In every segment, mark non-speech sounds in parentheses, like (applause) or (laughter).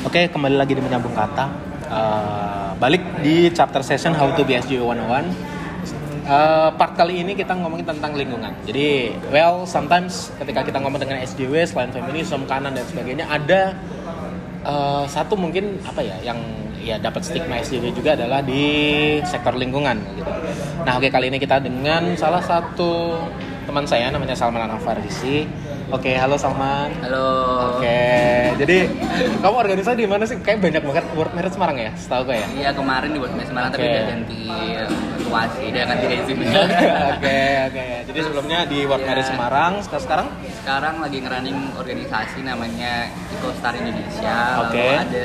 Oke, kembali lagi di menyambung kata. Eh, balik di chapter session How to be SJW 101. Eh, part kali ini kita ngomongin tentang lingkungan. Jadi, well, sometimes ketika kita ngomong dengan SJW selain feminisme, kanan dan sebagainya, ada eh, satu mungkin apa ya yang ya dapat stigma SJW juga adalah di sektor lingkungan gitu. Nah, oke kali ini kita dengan salah satu teman saya namanya Salman Anafarisi. Oke, halo Salman. Halo. Oke, jadi kamu organisasi di mana sih? Kayak banyak banget World Merit Semarang ya, setahu gue ya. Iya kemarin di World Mass Semarang tapi Oke. udah ganti ketua sih, udah ganti rezim. (laughs) Oke, oke. Jadi sebelumnya di World Merit Iya. Semarang, sekarang Sekarang lagi ngerunning organisasi namanya EcoStar Indonesia. Oke. Lalu ada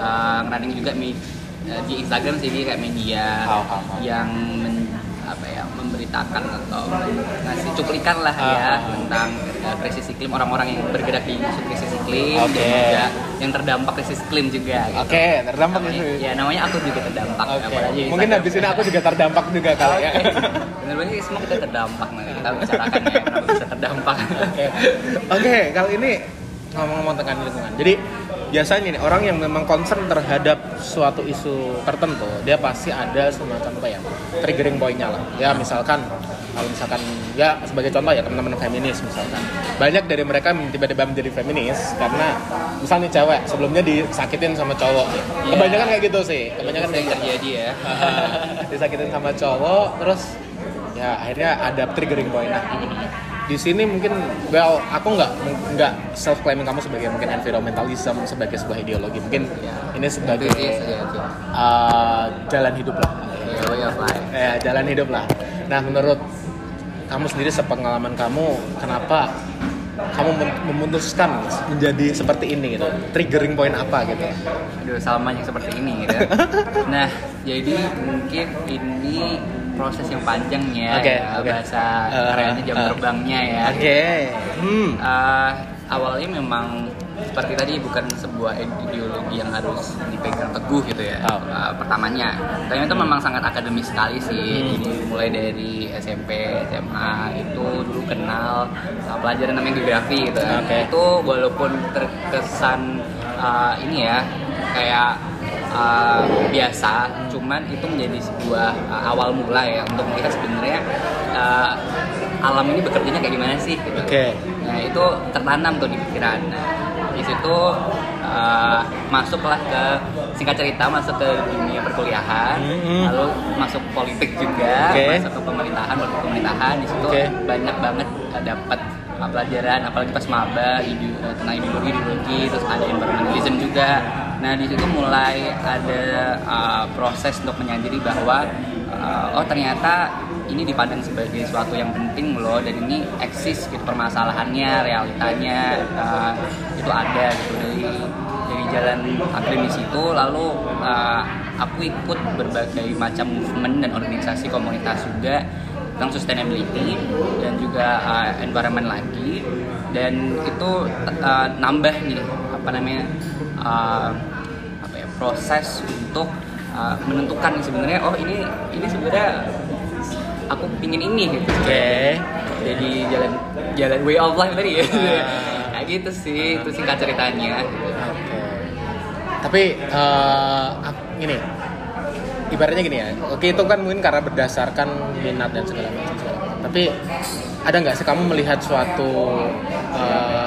uh, ngerunning juga uh, di Instagram sih kayak media Oh, oh, oh. yang men- apa ya memberitakan atau ngasih cuplikan lah Ah, ya ah, tentang uh, krisis iklim orang-orang yang bergerak di isu krisis iklim Oke. dan juga yang terdampak krisis iklim juga. gitu. Oke, terdampak Namanya- itu. Ya namanya aku juga terdampak. Oke. apalagi Mungkin habis ini aku juga terdampak juga kali ya. Bener-bener sih semua kita terdampak nanti kita bicarakan ya bisa terdampak. Oke. Oke, kali ini ngomong-ngomong tentang lingkungan. Jadi biasanya nih orang yang memang concern terhadap suatu isu tertentu, dia pasti ada semacam apa ya triggering pointnya lah. Ya misalkan kalau misalkan ya sebagai contoh ya teman-teman feminis misalkan banyak dari mereka tiba-tiba menjadi feminis karena misalnya cewek sebelumnya disakitin sama cowok Iya. kebanyakan kayak gitu sih kebanyakan kayak gitu terjadi ya. (laughs) disakitin sama cowok terus ya akhirnya ada triggering point nah di sini mungkin well aku nggak nggak self claiming kamu sebagai mungkin environmentalism sebagai sebuah ideologi mungkin Ya. ini sebagai uh, jalan hidup lah Ya, life. ya jalan hidup lah nah menurut kamu sendiri sepengalaman kamu kenapa kamu mem- memutuskan menjadi seperti ini gitu triggering point apa gitu Aduh, Salman yang seperti ini gitu. (laughs) Nah, jadi mungkin ini proses yang panjang ya, Oke, ya, oke. bahasa kerennya jam eh. terbangnya ya. oke hmm Eh, awalnya memang seperti tadi bukan sebuah ideologi yang harus dipegang teguh gitu ya Oh. eh, pertamanya tapi itu memang sangat akademis sekali sih Hmm. jadi mulai dari SMP SMA itu dulu kenal eh, pelajaran namanya geografi gitu kan. Oke. itu walaupun terkesan eh, ini ya kayak eh, biasa cuman itu menjadi sebuah eh, awal mula ya untuk melihat sebenarnya eh, alam ini bekerjanya kayak gimana sih gitu. Oke. Nah itu tertanam tuh di pikiran. Nah, di situ uh, masuklah ke singkat cerita masuk ke dunia perkuliahan, Mhm. lalu masuk politik juga, Oke. masuk ke pemerintahan, politik pemerintahan. Di situ Oke. banyak banget uh, dapat uh, pelajaran, apalagi pas maba ide, uh, tentang ideologi ideologi, terus ada environmentalism juga. Nah di situ mulai ada uh, proses untuk menyadari bahwa uh, oh ternyata ini dipandang sebagai suatu yang penting loh dan ini eksis gitu permasalahannya realitanya uh, itu ada gitu. Dari dari jalan akademis itu lalu uh, aku ikut berbagai macam movement dan organisasi komunitas juga tentang sustainability dan juga uh, environment lagi. Dan itu uh, nambah nih apa namanya uh, apa ya proses untuk uh, menentukan sebenarnya oh ini ini sebenarnya aku pingin ini gitu Oke. jadi jalan jalan way of life tadi ya Ah. kayak gitu sih itu singkat ceritanya. Oke. Tapi ak- gini, ibaratnya gini ya. Oke itu kan mungkin karena berdasarkan minat dan segala macam. Tapi ada nggak sih kamu melihat suatu eh,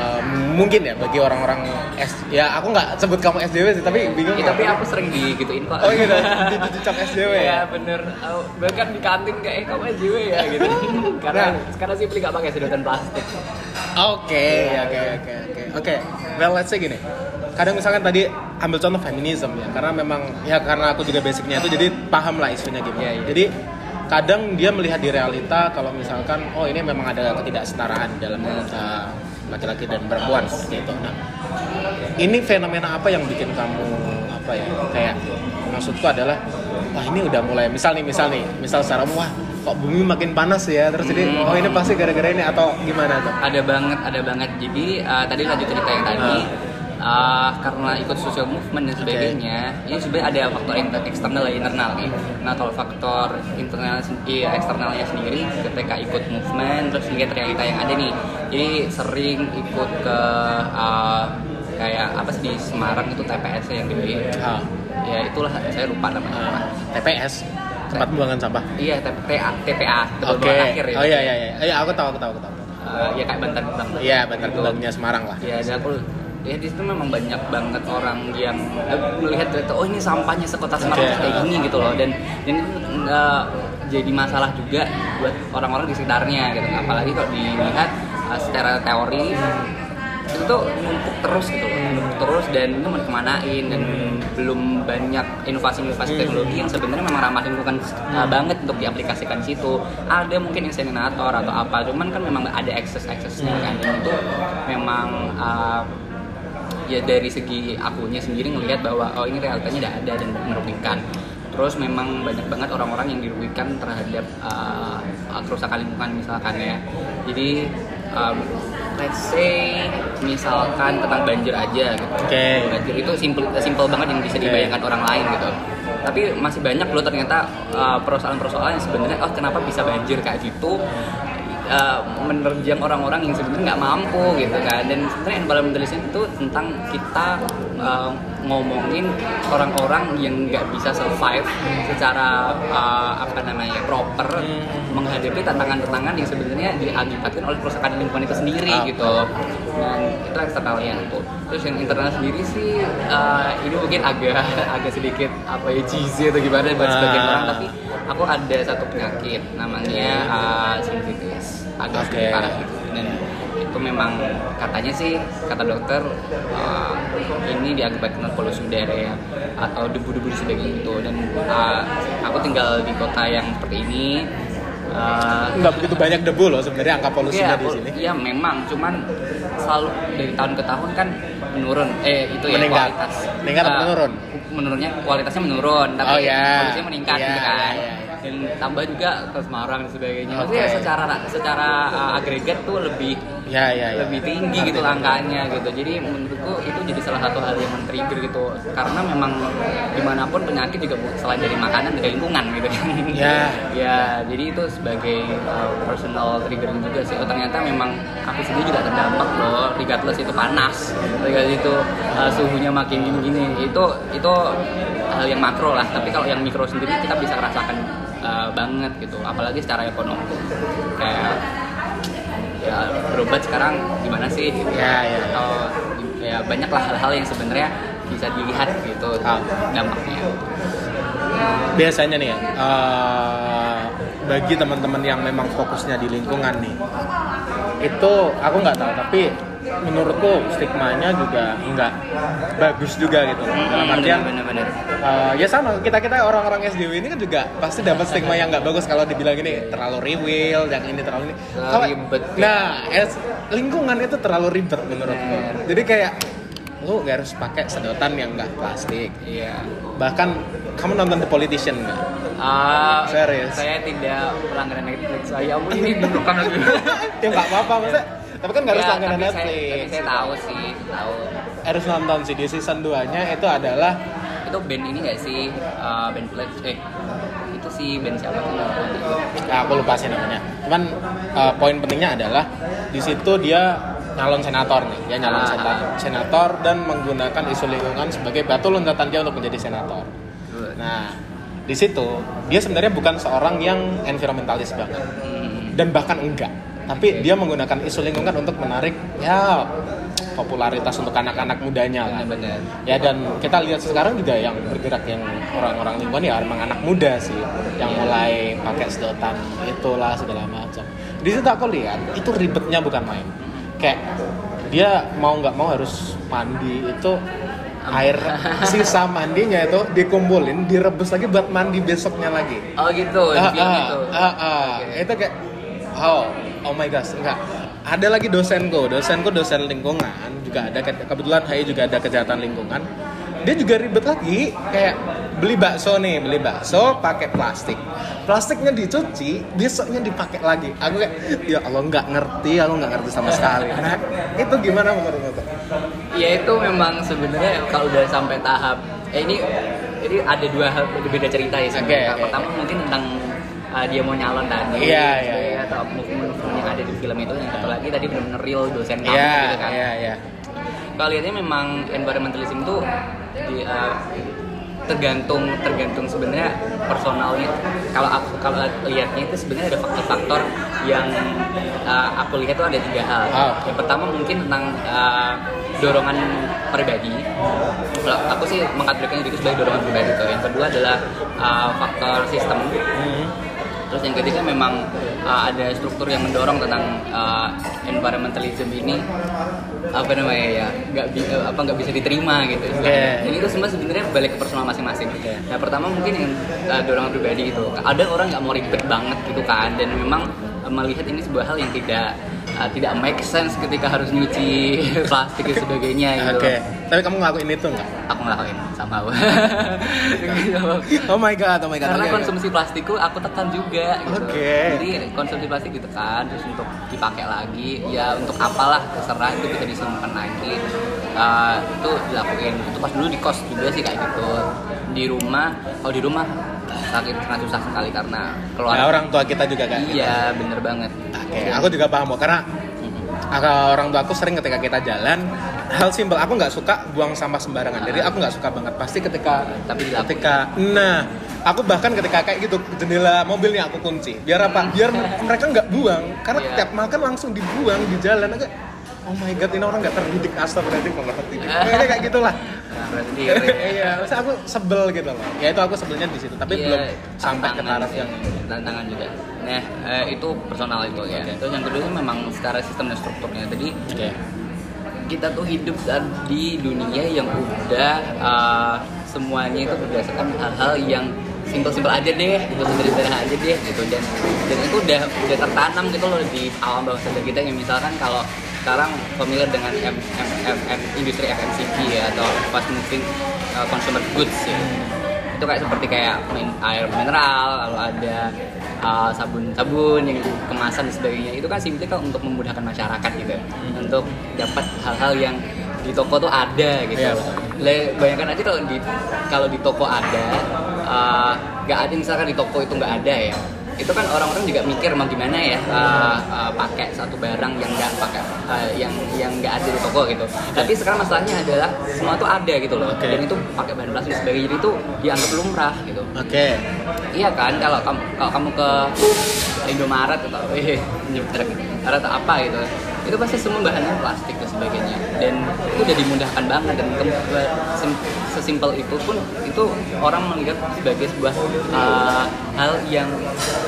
mungkin ya bagi orang-orang S ya aku nggak sebut kamu SJW sih tapi bingung Ya, tapi nggak? aku sering digituin kok oh gitu dicap SJW ya ya bener Aku- bahkan di kantin kayak eh kamu SJW ya (laughs) gitu karena Nah. sekarang sih beli gak pakai sedotan plastik Oke, oke, oke, oke, oke. Well, let's say gini. Kadang misalkan tadi ambil contoh feminisme ya, karena memang ya karena aku juga basicnya itu jadi paham lah isunya gimana. Iya, iya. Jadi kadang dia melihat di realita kalau misalkan oh ini memang ada ketidaksetaraan dalam uh, laki-laki dan perempuan seperti itu. Nah, ini fenomena apa yang bikin kamu apa ya kayak maksudku adalah wah ini udah mulai misal nih misal nih misal secara umum, wah kok bumi makin panas ya terus jadi Hmm. oh ini pasti gara-gara ini atau gimana tuh? ada banget ada banget jadi uh, tadi lanjut cerita yang tadi uh, karena ikut social movement dan sebagainya ini sebenarnya ada faktor inter- eksternal dan internal nih. Nah kalau faktor internal iya, eksternalnya sendiri ketika ikut movement terus lihat realita yang ada nih. Jadi sering ikut ke uh, kayak apa sih di Semarang itu TPS yang gede Ah, ya itulah saya lupa namanya. Ah, TPS tempat pembuangan sampah. Iya TPA TPA oke. tebel akhir ya. Oh iya iya iya. Iya aku tahu aku tahu aku tahu. Eh, ya kayak bantar bantar iya bantar gebangnya Semarang lah. Ya dan aku ya di situ memang banyak banget orang yang eh, melihat ternyata oh ini sampahnya sekota Semarang tuh kayak gini gitu loh. Dan dan itu nggak jadi masalah juga buat orang-orang di sekitarnya gitu. Apalagi kalau dilihat eh, secara teori itu tuh numpuk terus gitu loh. Numpuk terus dan itu mau dikemanain dan belum banyak inovasi-inovasi Hmm. teknologi yang sebenarnya memang ramah lingkungan uh, banget untuk diaplikasikan di situ. Ada mungkin inseminator atau apa cuman kan memang ada akses-aksesnya kan. Dan itu memang uh, ya dari segi akunya sendiri ngelihat bahwa oh ini realitanya tidak ada dan merugikan. Terus memang banyak banget orang-orang yang dirugikan terhadap uh, kerusakan lingkungan misalkan ya. Jadi um, let's say misalkan tentang banjir aja gitu. Oke. banjir itu simple simple banget yang bisa dibayangkan orang lain gitu. Tapi masih banyak loh ternyata uh, persoalan-persoalan yang sebenarnya oh kenapa bisa banjir kayak gitu uh, menerjang orang-orang yang sebenarnya nggak mampu gitu kan. Dan sebenarnya environmentalism itu tentang kita uh, ngomongin orang-orang yang nggak bisa survive secara uh, apa namanya proper menghadapi tantangan-tantangan yang sebenarnya diakibatkan oleh kerusakan lingkungan itu sendiri Ah. gitu. Dan itu eksternalnya itu. Terus yang internal sendiri sih uh, ini mungkin agak (laughs) agak sedikit apa ya cheesy atau gimana buat sebagian Ah. orang tapi aku ada satu penyakit namanya uh, sinusitis agak sedikit parah gitu dan itu memang katanya sih kata dokter uh, ini diakibatkan polusi udara ya atau debu-debu sebagainya itu dan uh, aku tinggal di kota yang seperti ini uh, nggak begitu banyak debu loh sebenarnya angka polusinya Iya, di sini Iya memang, cuman selalu dari tahun ke tahun kan menurun. Eh itu ya Meningkat. kualitas. Meningkat atau Eh, menurun? Menurunnya kualitasnya menurun, tapi Oh, iya. polusinya meningkat Iya, gitu kan. iya, iya. Dan tambah juga ke Semarang dan sebagainya. Oke. ya secara secara uh, agregat tuh lebih ya ya ya. lebih tinggi gitu angkanya gitu. Jadi menurutku itu jadi salah satu hal yang men-trigger gitu. Karena memang di mana pun penyakit juga selain dari makanan dari lingkungan gitu. Kan Ya. (laughs) ya jadi itu sebagai uh, personal triggering juga sih. Oh, ternyata memang aku sendiri juga terdampak loh. Regardless itu panas regardless itu uh, suhunya makin gini-gini. Itu itu hal yang makro lah. Tapi kalau yang mikro sendiri kita bisa rasakan uh, banget gitu apalagi secara ekonomi kayak ya berobat sekarang gimana sih gitu Ya, ya. atau ya banyaklah hal-hal yang sebenarnya bisa dilihat gitu Ah. dampaknya biasanya nih ya eh, bagi teman-teman yang memang fokusnya di lingkungan nih itu aku nggak tahu tapi menurutku stigmanya juga nggak bagus juga gitu. Dalam artian bener-bener. eh, ya sama kita kita orang-orang SDW ini kan juga pasti dapat stigma yang nggak bagus kalau dibilang ini terlalu rewel yang ini terlalu ini. Terlalu ribet. nah es, lingkungan itu terlalu ribet menurutku. Jadi kayak lu nggak harus pakai sedotan yang nggak plastik iya. Bahkan kamu nonton The Politician nggak? Ah, Serius? saya tidak pelanggaran Netflix. Saya ampun ini bukan lagi (laughs) ya nggak apa-apa maksudnya tapi kan nggak harus Ya, langganan tapi saya, Netflix. tapi saya tahu sih tahu. Harus nonton sih di season 2 nya itu adalah itu band ini nggak sih? Ah, band Flex eh itu sih band siapa sih ya aku lupa sih namanya. Cuman uh, poin pentingnya adalah di situ dia nyalon senator nih. Dia nyalon Ah. sena- senator dan menggunakan isu lingkungan sebagai batu loncatan dia untuk menjadi senator. Nah di situ dia sebenarnya bukan seorang yang environmentalis banget. Hmm. dan bahkan enggak tapi dia menggunakan isu lingkungan untuk menarik ya popularitas untuk anak-anak mudanya lah. Benar-benar. Ya dan kita lihat sekarang juga yang bergerak yang orang-orang lingkungan ya emang anak muda sih yang mulai pakai sedotan itulah segala macam. Di situ aku lihat itu ribetnya bukan main. Kayak dia mau nggak mau harus mandi itu air (laughs) sisa mandinya itu dikumpulin direbus lagi buat mandi besoknya lagi. Oh gitu di ah, film ah, itu ah, ah. itu kayak oh oh my gosh enggak ada lagi dosenku dosenku dosen lingkungan juga ada ke- kebetulan HI juga ada kejahatan lingkungan dia juga ribet lagi kayak beli bakso nih beli bakso pakai plastik plastiknya dicuci besoknya dipakai lagi aku kayak ya Allah nggak ngerti aku nggak ngerti sama sekali nah itu gimana menurut ya itu memang sebenarnya kalau udah sampai tahap eh ini ini ada dua hal beda cerita ya sebenarnya. Oke, Yang oke. pertama mungkin tentang uh, dia mau nyalon tadi Iya, iya, sebenarnya, iya. atau yang ada di film itu yang satu lagi tadi benar-benar real dosen kamu Iya gitu kan. iya iya. Kalau lihatnya memang environmentalism tuh di, uh, tergantung tergantung sebenarnya personalnya. Kalau aku kalau lihatnya itu sebenarnya ada faktor-faktor yang uh, aku lihat tuh ada tiga hal. Ah. yang pertama mungkin tentang uh, dorongan pribadi. Kalau aku sih mengkategorikan diriku sebagai dorongan pribadi tuh. Yang kedua adalah uh, faktor sistem. Hmm. Terus yang ketiga memang uh, ada struktur yang mendorong tentang uh, environmentalism ini apa namanya ya nggak bi- uh, apa nggak bisa diterima gitu. Oke. Dan itu semua sebenarnya balik ke personal masing-masing. Nah pertama mungkin yang uh, dorongan pribadi itu ada orang nggak mau ribet banget gitu kan dan memang uh, melihat ini sebuah hal yang tidak uh, tidak make sense ketika harus nyuci (laughs) plastik dan sebagainya gitu. Oke. Tapi kamu ngelakuin itu nggak? Aku ngelakuin sama Oh (laughs) my god, oh my god. karena oke. konsumsi plastikku aku tekan juga gitu. Oke. Jadi konsumsi plastik ditekan terus untuk dipakai lagi ya untuk apalah terserah itu bisa disumbangkan lagi. Eh, itu dilakuin. Itu pas dulu di kos juga sih kayak gitu. Di rumah kalau di rumah sakit sangat susah sekali karena keluar. Nah, orang tua kita juga kan. iya bener banget. Oke, aku juga paham kok karena aku- orang tua aku sering ketika kita jalan hal simpel aku nggak suka buang sampah sembarangan. Jadi aku nggak suka banget. Pasti ketika Tapi dilakuin. ketika nah aku bahkan ketika kayak gitu jendela mobilnya aku kunci. Biar apa? Biar mereka nggak buang. Karena Iya. tiap makan langsung dibuang di jalan. Agak oh my god. Ini orang nggak terdidik astagfirullahaladzim nggak terdidik. (laughs) Kayaknya kayak gitulah. Nah, berarti diri. iya masa aku sebel gitu loh. Ya itu aku sebelnya di situ tapi Iya, belum sampai ke taraf yang tantangan juga. Nah eh, itu personal itu ya. Terus yang kedua memang secara sistem dan strukturnya. Jadi oke. kita tuh hidup di dunia yang udah uh, semuanya itu berdasarkan hal-hal yang simpel-simpel aja deh, gitu sederhana aja deh gitu. Dan dan itu udah udah tertanam gitu loh di alam bawah sadar kita. Yang misalkan kalau sekarang familiar dengan M, M, M, M, industri FMCG ya atau fast moving uh, consumer goods ya. Itu kayak seperti kayak min- air mineral lalu ada uh, sabun-sabun yang kemasan dan sebagainya. Itu kan simply kan untuk memudahkan masyarakat gitu untuk dapat hal-hal yang di toko tuh ada gitu. Iya, betul. Le- bayangkan aja kalau di kalau di toko ada uh, nggak ada misalkan di toko itu nggak ada ya itu kan orang-orang juga mikir mau gimana ya uh, uh, pakai satu barang yang nggak pakai uh, yang yang nggak ada di toko gitu. Tapi sekarang masalahnya adalah semua tuh ada gitu loh. Oke. dan itu pakai bahan plastik dan sebagainya. Jadi itu dianggap lumrah gitu. Oke. Iya kan kalau kamu kalau kamu ke Indomaret atau (laughs) eh atau apa gitu itu pasti semua bahannya plastik dan sebagainya. Dan itu udah dimudahkan banget dan sesimpel itu pun itu orang melihat sebagai sebuah uh, hal yang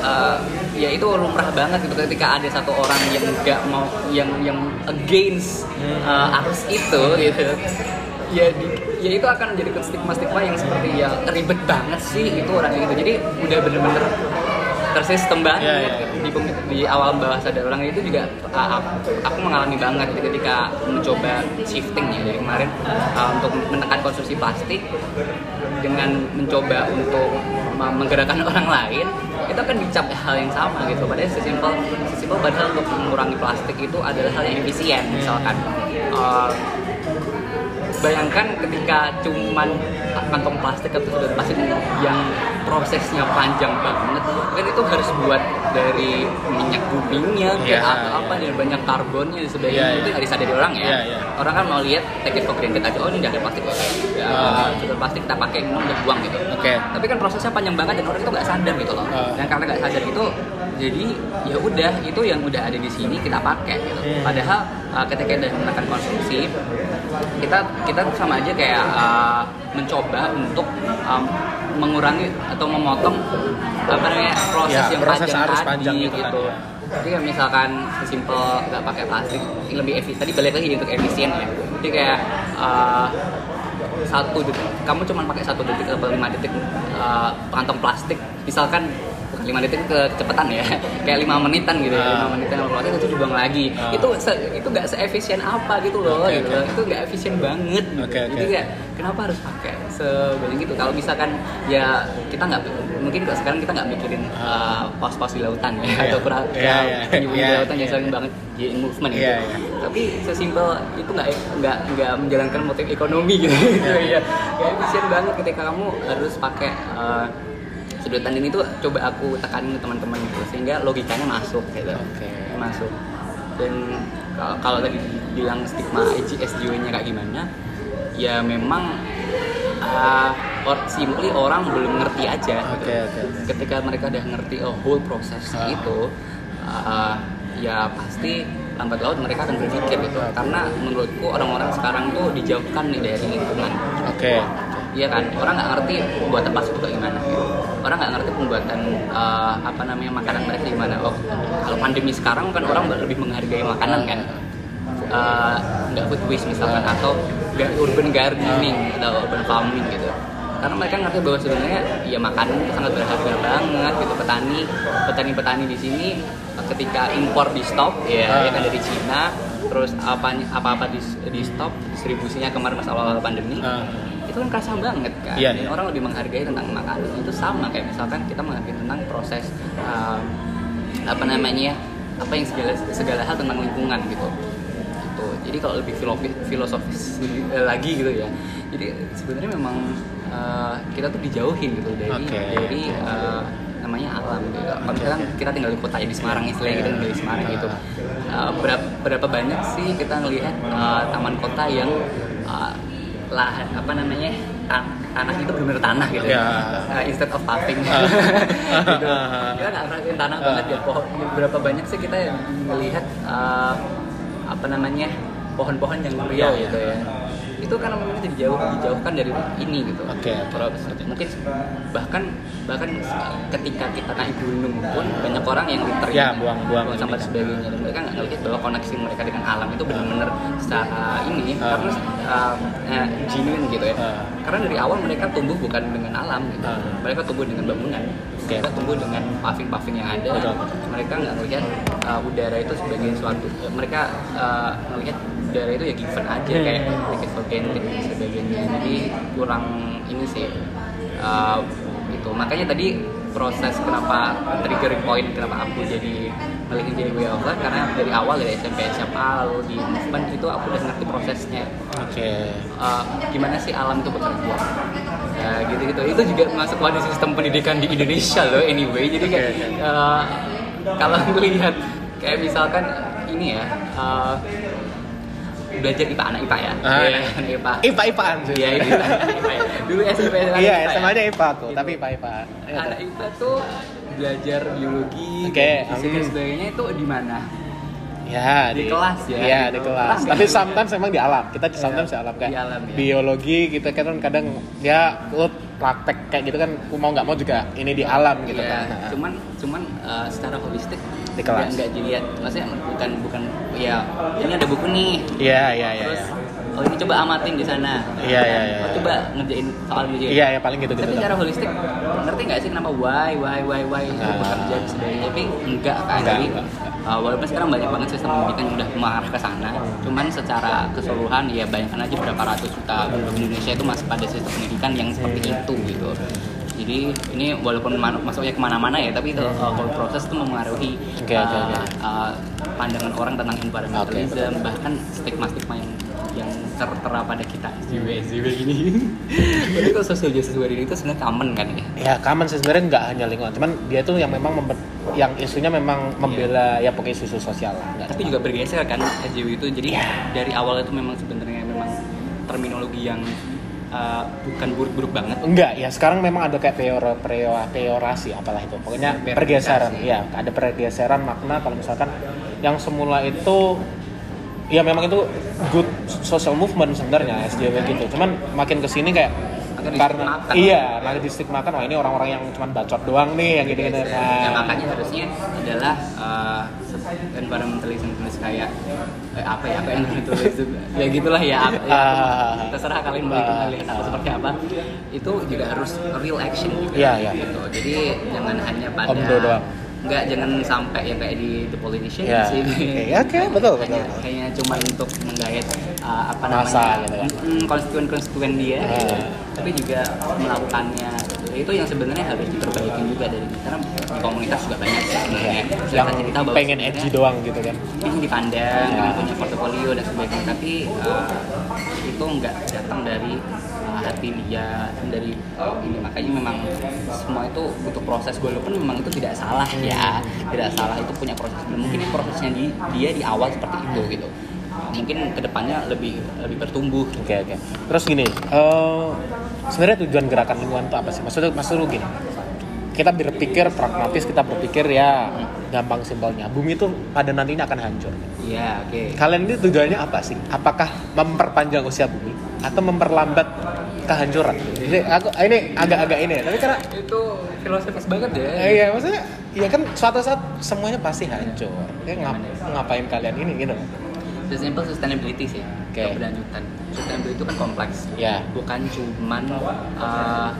uh, ya itu lumrah banget gitu ketika ada satu orang yang nggak mau yang yang against uh, arus itu gitu. Ya di- ya itu akan menjadi stigma-stigma yang seperti ya ribet banget sih itu orangnya gitu jadi udah bener-bener tersistem banget Iya, iya. di, di awal bawah sadar orang itu juga aku, aku mengalami banget ketika mencoba shifting ya. Dari kemarin uh, untuk menekan konsumsi plastik dengan mencoba untuk me- menggerakkan (laughs) orang lain itu akan dicap hal yang sama gitu. Padahal sesimpel sesimpel padahal untuk mengurangi plastik itu adalah hal yang efisien. Misalkan uh, bayangkan ketika cuman kantong plastik atau sudah plastik yang prosesnya panjang banget kan itu harus buat dari minyak bumingnya kayak Iya, atau apa dan banyak karbonnya dan sebagainya Iya, itu iya. harus ada di orang ya Iya, iya. orang kan mau lihat take it for granted aja oh ini udah ada plastik kok ya, sudah plastik kita pakai ini udah buang gitu Oke. tapi kan prosesnya panjang banget dan orang itu nggak sadar gitu loh Ah. dan karena nggak sadar itu jadi ya udah itu yang udah ada di sini kita pakai gitu Hmm. padahal uh, ketika kita menekan konsumsi kita kita sama aja kayak uh, mencoba untuk um, mengurangi atau memotong apa namanya proses Ya, yang proses panjang arus tadi panjang itu gitu. ya. jadi kayak misalkan sesimpel nggak pakai plastik ini lebih efisien. Tadi balik lagi untuk efisien ya. Jadi kayak uh, satu detik kamu cuma pakai satu detik atau lima detik uh, kantong plastik. Misalkan bukan lima detik kecepatan ya (laughs) kayak lima menitan gitu ya lima Ah. menitan kalau plastik itu dibuang lagi Ah. itu se- itu nggak seefisien apa gitu loh Oke, gitu loh. itu nggak efisien banget gitu. Oke, oke. jadi kayak kenapa harus pakai sebanyak itu kalau misalkan ya kita nggak mungkin kalau sekarang kita nggak mikirin uh, pos-pos di lautan ya Iya. atau kurang Iya, iya. penyu di Iya, lautan yang iya. sering banget di movement gitu Iya, iya. tapi sesimpel itu nggak nggak nggak menjalankan motif ekonomi gitu Iya. (laughs) ya kayak efisien banget ketika kamu harus pakai uh, sedotan ini tuh coba aku tekanin ke teman-teman gitu sehingga logikanya masuk gitu Oke. masuk dan kalau- tadi bilang stigma SJW nya kayak gimana ya memang uh, or, simply orang belum ngerti aja gitu. Oke, oke. ketika mereka udah ngerti a whole proses Ah. itu uh, ya pasti lambat laut mereka akan berpikir gitu karena menurutku orang-orang sekarang tuh dijauhkan nih dari lingkungan Oke. Iya kan, orang nggak ngerti pembuatan pas itu kayak gimana. Gitu. Orang nggak ngerti pembuatan uh, apa namanya makanan mereka gimana. Oh, kalau pandemi sekarang kan orang lebih menghargai makanan kan. Uh, nggak food waste misalkan atau urban gardening atau urban farming gitu. Karena mereka ngerti bahwa sebenarnya ya makanan itu sangat berharga banget gitu petani petani-petani di sini uh, ketika impor di stop ya, ya kan dari Cina terus apa apa apa di, di stop distribusinya kemarin pas awal-awal pandemi Ah. Itu kan kerasa banget kan? Iya, Dan iya. orang lebih menghargai tentang makanan. Itu sama kayak misalkan kita menghargai tentang proses um, apa namanya apa yang segala segala hal tentang lingkungan gitu. Gitu. Jadi kalau lebih filosofis filosofis (laughs) lagi gitu ya. Jadi sebenarnya memang uh, kita tuh dijauhin gitu. Dari Oke. dari uh, namanya alam gitu. Kalau misalkan kita tinggal di kota ya di Semarang istilahnya kita tinggal di Semarang gitu. Uh, berapa, berapa banyak sih kita ngelihat uh, taman kota yang uh, lahan apa namanya tan tanah itu benar-benar tanah gitu Ya. Uh, instead of paving Ah. (laughs) gitu. kita nggak ngerasain tanah banget ya pohon berapa banyak sih kita yang melihat uh, apa namanya pohon-pohon yang Ya, riau ya. gitu ya itu kan namanya jadi jauh dijauhkan dari ini gitu Oke, oke. Terus mungkin bahkan bahkan ketika kita naik gunung pun banyak orang yang literally Ya, buang-buang ini sampah kan. sebagainya dan mereka nggak ngelihat bahwa koneksi mereka dengan alam itu benar-benar secara ini Ah. karena uh, uh, genuine gitu ya Ah. karena dari awal mereka tumbuh bukan dengan alam gitu Ah. mereka tumbuh dengan bangunan Oke. mereka tumbuh dengan paving-paving yang ada Betul. mereka nggak ngelihat uh, udara itu sebagai suatu mereka uh, udara itu ya given aja Hmm. kayak take it for granted dan sebagainya jadi kurang ini sih uh, itu makanya tadi proses kenapa triggering point kenapa aku jadi ngelihin jadi way of life karena dari awal dari SMP SMA lalu di movement itu aku udah ngerti prosesnya Oke. uh, gimana sih alam itu bekerja ya gitu gitu itu juga masuk pada sistem pendidikan di Indonesia loh anyway jadi kayak oke. uh, kalau (laughs) melihat kayak misalkan ini ya uh, belajar IPA anak IPA ya Ah, Iya, anak IPA Ipa ipaan sih. Iya, IPA ya. Dulu SMP anak Iya, IPA ya. SMA-nya Ipa Gitu. tapi Ipa Ipa. Anak IPA tuh belajar biologi, Oke, dan fisika hmm. sebagainya itu di mana? Ya, Di kelas ya, Iya, gitu. di kelas. Tapi sometimes memang di alam. Kita Iya, sometimes di alam kayak di alam, ya. biologi kita kan kadang ya lu praktek kayak gitu kan mau nggak mau juga ini di alam gitu Iya, kan. Cuman cuman uh, secara holistik Di kelas. nggak dilihat. Maksudnya bukan bukan ya ini ada buku nih. Iya, iya, iya. Terus iya. oh ini coba amatin di sana. Iya, iya, iya, Oh, iya. coba ngerjain soal ini. Iya, ya paling gitu gitu. Tapi secara holistik ngerti nggak sih kenapa why why why why itu Nah. bekerja dan sebagainya tapi enggak kan Enggak, jadi enggak. uh, walaupun sekarang banyak banget sistem pendidikan yang udah mengarah ke sana cuman secara keseluruhan ya bayangkan aja berapa ratus juta penduduk Indonesia itu masih pada sistem pendidikan yang seperti itu gitu jadi ini walaupun masuknya ke mana-mana ya tapi itu uh, whole proses itu mempengaruhi Oke, oke, uh, oke. uh, pandangan orang tentang environmentalism bahkan stigma-stigma yang yang tertera pada kita. SJW SJW gini. (laughs) Tapi kalau social justice warrior itu sebenarnya common kan ya? Ya, common sih. Sebenarnya nggak hanya lingkungan, cuman dia tuh yang memang member- yang isunya memang membela ya pokoknya isu sosial lah. tapi cuma- juga bergeser kan SJW itu. Jadi Iya. dari awal itu memang sebenarnya memang terminologi yang uh, bukan buruk-buruk banget Enggak, ya sekarang memang ada kayak peor, peor, peorasi apalah itu. Pokoknya Verifikasi. pergeseran, ya ada pergeseran makna kalau misalkan yang semula itu ya memang itu good social movement sebenarnya SJW gitu. Cuman makin ke sini kayak Makin karena distigmakan. iya, makin distigmakan wah ini orang-orang yang cuma bacot doang nih yang gitu-gitu. ya, Nah, makanya harusnya adalah uh, environmentalism tulis kayak eh, apa ya apa environmentalism ya gitulah ya, apa, ya Ah. terserah kalian mau Ah. melihat apa seperti apa itu juga harus real action juga Iya, iya. gitu jadi jangan hanya pada doang. Enggak, jangan sampai yang kayak di The Politician Iya. sih. Oke, oke, betul, hanya, betul. Hanya cuma untuk menggait uh, apa Masa namanya gitu kan. mm, konstituen-konstituen dia, Ah. gitu. tapi juga melakukannya. Gitu. itu yang sebenarnya harus diperbaiki juga dari karena di komunitas juga banyak ya sebenarnya yang Silakan cerita bahwa pengen edgy doang gitu kan ingin dipandang, Ya. punya portofolio dan sebagainya, tapi uh, itu nggak datang dari uh, hati dia, dari uh, ini makanya memang semua itu butuh proses walaupun memang itu tidak salah ya, tidak salah itu punya proses. Dan mungkin ini prosesnya di, dia di awal seperti itu gitu. Uh, mungkin ke depannya lebih lebih bertumbuh. oke oke terus gini eh, sebenarnya tujuan gerakan lingkungan itu apa sih? Maksudnya maksud lu gini. Kita berpikir pragmatis kita berpikir ya gampang simpelnya. Bumi itu pada nantinya akan hancur. Iya, oke. kalian ini tujuannya apa sih? Apakah memperpanjang usia bumi atau memperlambat kehancuran? Jadi aku ini agak-agak ini. Tapi karena Itu filosofis banget ya. Eh, iya maksudnya ya kan suatu saat semuanya pasti hancur. Ya ngap- ngapain kalian ini gitu Sesimpel sustainability sih, Oke. keberlanjutan. Sustainability itu kan kompleks. ya bukan cuman uh,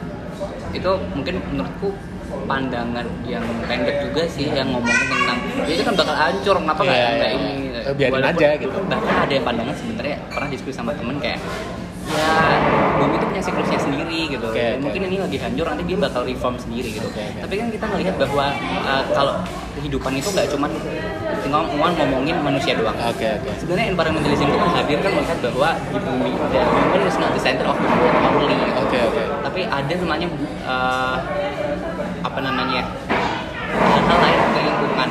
itu mungkin menurutku pandangan yang pendek juga sih yang ngomongin tentang ya itu kan bakal hancur kenapa nggak nggak iya, ini. Eh, biarin aja gitu. bahkan ada yang pandangan sebenarnya pernah diskusi sama temen kayak ya bumi itu punya siklusnya sendiri gitu Oke, oke. mungkin ini lagi hancur nanti dia bakal reform sendiri gitu Oke, oke. tapi kan kita melihat bahwa uh, kalau kehidupan itu nggak cuman tinggal ngomongin manusia doang. Oke oke. Sebenarnya environmentalism itu menghadir kan melihat bahwa di bumi the human is not the center of the world only. Oke oke. Tapi ada namanya uh, apa namanya hal-hal lain ke lingkungan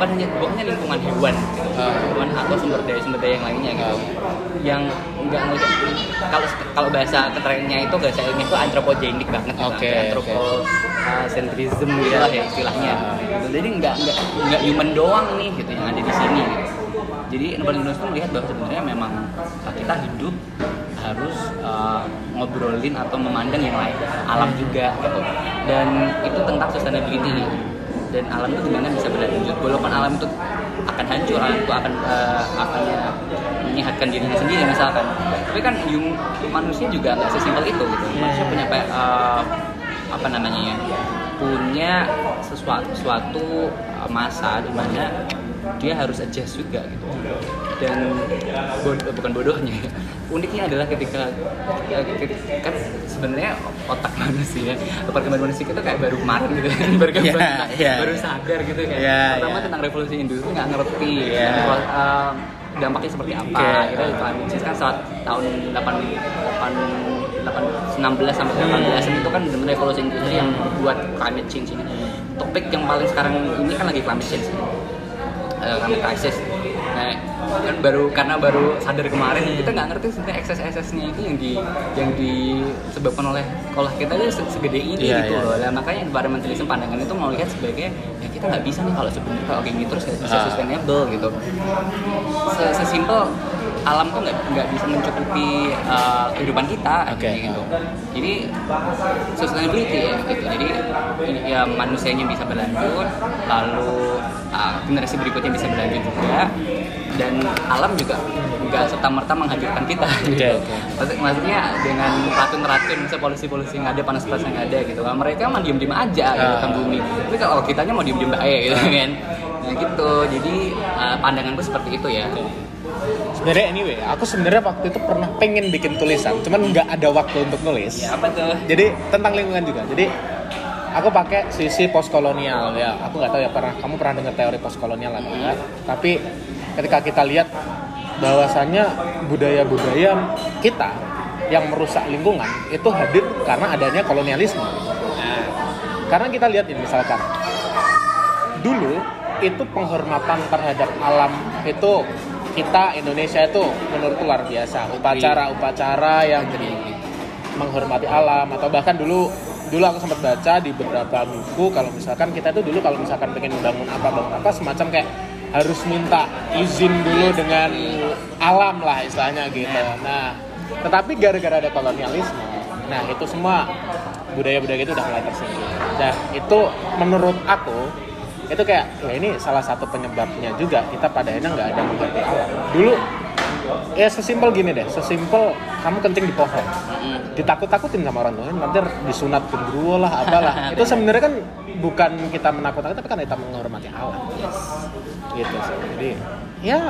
bukan hanya bukan hanya lingkungan hewan gitu. Ah. hewan atau sumber daya sumber daya yang lainnya gitu yang nggak ngelihat kalau kalau bahasa keterangannya itu bahasa ilmiah itu antropogenik banget gitu. Oke, anthropocentrism gitu lah ya istilahnya Ah. gitu. jadi nggak nggak nggak human doang nih gitu yang ada di sini gitu. jadi environmentalist itu melihat bahwa sebenarnya memang uh, kita hidup harus uh, ngobrolin atau memandang yang lain alam juga gitu dan itu tentang sustainability dan alam itu gimana bisa berlanjut walaupun alam itu akan hancur alam itu akan uh, akan menyehatkan dirinya sendiri misalkan. Tapi kan hum- manusia juga nggak sesimpel itu gitu. Manusia punya kayak uh, apa namanya ya punya sesuatu suatu masa di mana dia harus adjust juga gitu dan bod- bukan bodohnya uniknya adalah ketika ya, ketika- kan sebenarnya otak manusia perkembangan manusia kita kayak baru kemarin gitu kan (laughs) berkembang Iya, iya. baru sadar gitu kan Iya, pertama iya. tentang revolusi industri nggak ngerti Iya. dan, uh, dampaknya seperti apa Oke. kita climate change kan saat tahun 8 8 8 16 sampai 18 itu kan benar revolusi industri yang buat climate change ini topik yang paling sekarang ini kan lagi climate change uh, climate crisis nah kan baru karena baru sadar kemarin kita nggak ngerti sebenarnya ekses-eksesnya itu yang di yang disebabkan oleh kolah kita itu se- segede ini Iya, gitu iya. loh nah, makanya environmentalism pandangan itu melihat sebagai ya kita nggak bisa nih kalau sebenarnya kalau kayak gitu terus nggak bisa Ah. sustainable gitu Se- sesimpel alam tuh nggak nggak bisa mencukupi uh, kehidupan kita Oke. gitu jadi sustainability ya gitu jadi ya manusianya bisa berlanjut lalu uh, generasi berikutnya bisa berlanjut juga dan alam juga nggak serta merta menghancurkan kita. Gitu. oke. Maksud- maksudnya dengan racun-racun misalnya polusi-polusi yang ada panas-panas yang ada gitu kan mereka mah diem-diem aja gitu kan Ah. bumi. Tapi kalau kitanya mau diem-diem aja gitu kan. Nah gitu. Jadi uh, pandanganku seperti itu ya. Sebenarnya anyway aku sebenarnya waktu itu pernah pengen bikin tulisan cuman nggak ada waktu untuk nulis. Ya apa tuh? Jadi tentang lingkungan juga. Jadi aku pakai sisi postkolonial ya. Aku nggak tahu ya pernah kamu pernah dengar teori postkolonial atau enggak tapi ketika kita lihat bahwasannya budaya-budaya kita yang merusak lingkungan itu hadir karena adanya kolonialisme. Nah, karena kita lihat ini misalkan dulu itu penghormatan terhadap alam itu kita Indonesia itu menurutku luar biasa. Upacara-upacara yang menghormati alam atau bahkan dulu dulu aku sempat baca di beberapa buku kalau misalkan kita itu dulu kalau misalkan pengen bangun apa bangun apa semacam kayak harus minta izin dulu dengan alam lah istilahnya gitu. Nah, tetapi gara-gara ada kolonialisme, nah itu semua budaya-budaya itu udah mulai tersingkir. Nah, itu menurut aku itu kayak ya ini salah satu penyebabnya juga kita pada akhirnya nggak ada menghargai alam. Dulu ya sesimpel gini deh, sesimpel kamu kencing di pohon. Ditakut-takutin sama orang tua nanti disunat gendruwo lah apalah (laughs) itu sebenarnya kan bukan kita menakut-nakuti tapi kan kita menghormati alam. Yes gitu sih jadi ya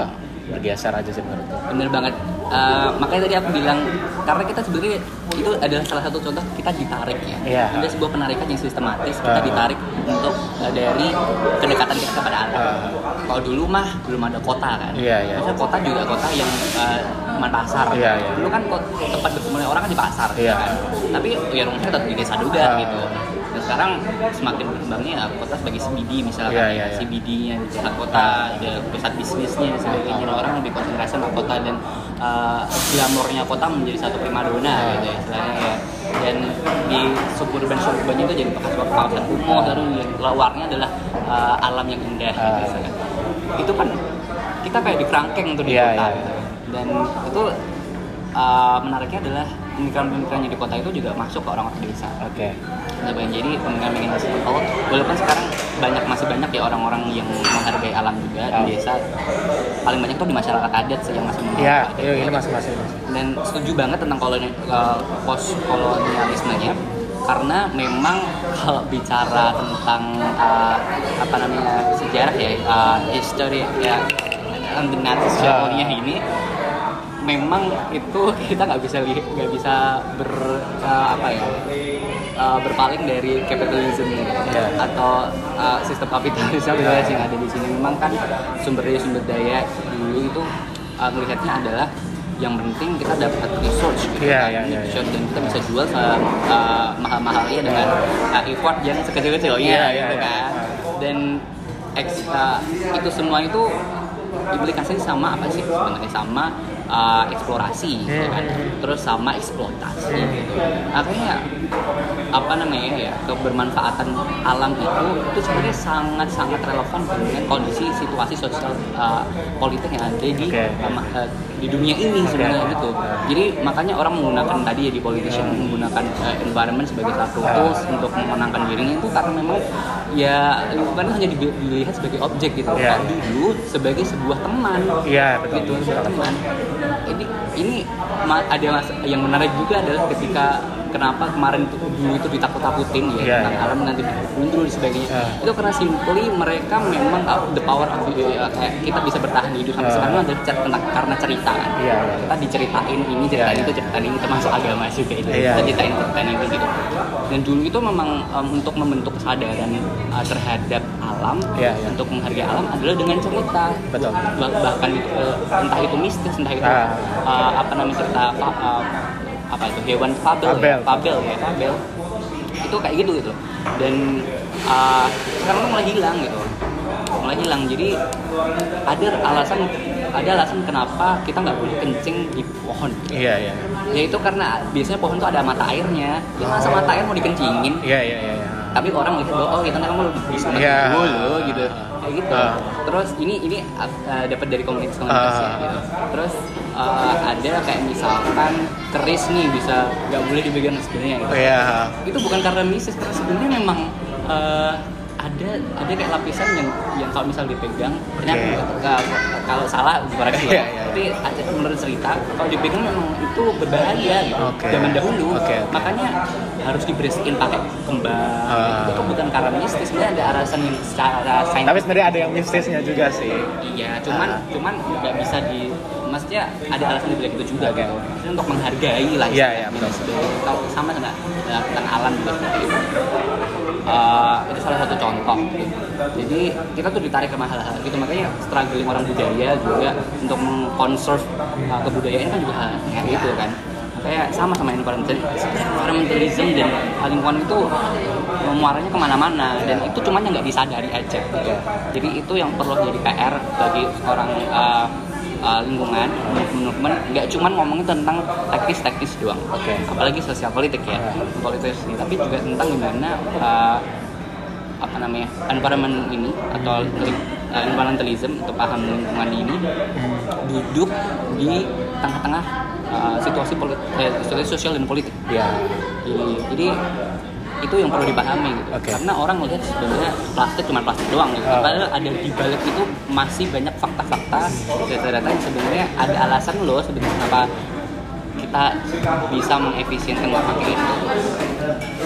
bergeser aja sih menurut gue. bener banget Eh, makanya tadi aku bilang karena kita sebenarnya itu adalah salah satu contoh kita ditarik ya Iya. ada sebuah penarikan yang sistematis kita Ah. ditarik untuk eh, dari kedekatan kita kepada alam Ah. kalau dulu mah belum ada kota kan Iya, iya. Maksudnya kota juga kota yang eh, cuman pasar Iya, iya. dulu kan tempat berkumpulnya orang kan di pasar Iya. kan tapi ya rumahnya tetap di desa juga Ah. gitu sekarang semakin berkembangnya ya, kota sebagai CBD misalkan Iya, ya, iya, iya. CBD-nya di pusat kota ada pusat bisnisnya sebagainya Dan orang lebih konsentrasi sama kota dan uh, glamornya kota menjadi satu primadona gitu ya istilahnya ya dan di suburban suburban itu jadi bekas kawasan kumuh lalu yang luarnya adalah uh, alam yang indah gitu Ah. itu kan kita kayak di kerangkeng tuh di Iya, kota iya. gitu. dan itu uh, menariknya adalah pemikiran-pemikiran di kota itu juga masuk ke orang-orang desa Oke. Nah, Bang, jadi pemikiran desa itu walaupun sekarang banyak masih banyak ya orang-orang yang menghargai alam juga Ah. di desa paling banyak tuh di masyarakat adat sih yang masih Iya, menghargai iya, adat. ini masih masih. dan setuju banget tentang koloni, pos kolonialismenya karena memang kalau bicara tentang uh, apa namanya sejarah ya uh, history ya Ah. Nazi ini memang itu (laughs) kita nggak bisa li- nggak bisa ber uh, apa ya uh, berpaling dari kapitalisme Iya. atau uh, sistem kapitalisme Iya. yang ada di sini memang kan sumber daya sumber daya dulu itu uh, melihatnya adalah yang penting kita dapat resource gitu Iya, kan. iya, iya, Resource, dan kita bisa jual uh, mahal-mahalnya dengan uh, effort yang sekecil-kecilnya Iya, iya, gitu iya. kan dan eks- uh, itu semua itu implikasinya sama apa sih sebenarnya sama uh, eksplorasi gitu kan. Terus sama eksploitasi gitu. Akhirnya apa namanya ya kebermanfaatan alam itu itu sebenarnya sangat sangat relevan dengan kondisi situasi sosial uh, politik yang ada di Oke. uh, uh, di dunia ini sebenarnya gitu. Jadi makanya orang menggunakan tadi ya di politician menggunakan uh, environment sebagai satu tools untuk memenangkan dirinya itu karena memang ya lingkungan hanya di- dilihat sebagai objek gitu. Iya. Kalau dulu sebagai sebuah teman Iya, betul. gitu sebuah teman. Ini ini ada mas yang menarik juga adalah ketika kenapa kemarin itu dulu itu ditakut-takutin ya Iya, tentang iya. alam nanti muncul dan sebagainya Iya. itu karena simply mereka memang uh, the power of uh, kayak kita bisa bertahan hidup sampai Iya. sekarang tentang karena cerita kan Iya, iya. kita diceritain ini ceritain Iya, itu iya. ceritain ini termasuk agama juga itu Iya. kita ceritain ceritain itu gitu dan dulu itu memang um, untuk membentuk kesadaran uh, terhadap alam Iya, iya. untuk menghargai alam adalah dengan cerita Betul. Bah- bahkan uh, entah itu mistis entah itu Ah. uh, apa namanya cerita uh, apa itu hewan fabel Fabel. ya fabel ya fabel itu kayak gitu gitu dan uh, sekarang tuh mulai hilang gitu mulai hilang jadi ada alasan ada alasan kenapa kita nggak boleh kencing di pohon Iya, iya. yaitu karena biasanya pohon tuh ada mata airnya ya masa mata air mau dikencingin Iya, iya, iya. iya. tapi orang melihat bahwa oh kita kamu bisa Iya. dulu gitu kayak gitu Ah. terus ini ini uh, dapat dari komunitas komunitas ya Ah. gitu. terus uh, ada kayak misalkan keris nih bisa nggak boleh dipegang sebenarnya gitu. Iya. itu bukan karena mistis karena sebenarnya memang uh, ada ada kayak lapisan yang yang kalau misal dipegang ternyata uh, kalau salah barangkali (laughs) ya iya, iya. tapi ada menurut cerita kalau dipegang memang itu berbahaya gitu Oke. zaman dahulu oke. makanya harus dibersihin pakai kembang Ah. itu bukan karena mistis sebenarnya ada alasan yang secara sains Tapi sebenarnya ada yang mistisnya juga sih. iya cuman Ah. cuman nggak bisa di maksudnya ada alasan di balik itu juga Oke. gitu maksudnya untuk menghargai lah betul. Sebagai- kalau sama dengan ya, tentang alam juga seperti itu Eh, itu salah satu contoh. Jadi kita tuh ditarik ke hal-hal gitu. Makanya struggling orang budaya juga untuk mengkonserve uh, kebudayaan kan juga hal kayak gitu kan. Kayak sama sama environmental environmentalism dan lingkungan itu muaranya ke mana-mana. Dan itu cuman yang nggak disadari aja gitu. jadi itu yang perlu jadi PR bagi orang uh, uh, lingkungan menurut nggak cuman ngomongin tentang teknis-teknis doang Oke. apalagi sosial politik ya politik ini tapi juga tentang gimana uh, apa namanya environment ini atau uh, environmentalism atau paham lingkungan ini duduk di tengah-tengah uh, situasi politik situasi sosial dan politik Iya. jadi, jadi itu yang perlu dipahami gitu. Oke. Karena orang melihat sebenarnya plastik cuma plastik doang gitu. Oh. Padahal ada di balik itu masih banyak fakta-fakta data-data yang sebenarnya ada alasan loh sebenarnya kenapa kita bisa mengefisienkan pakai itu.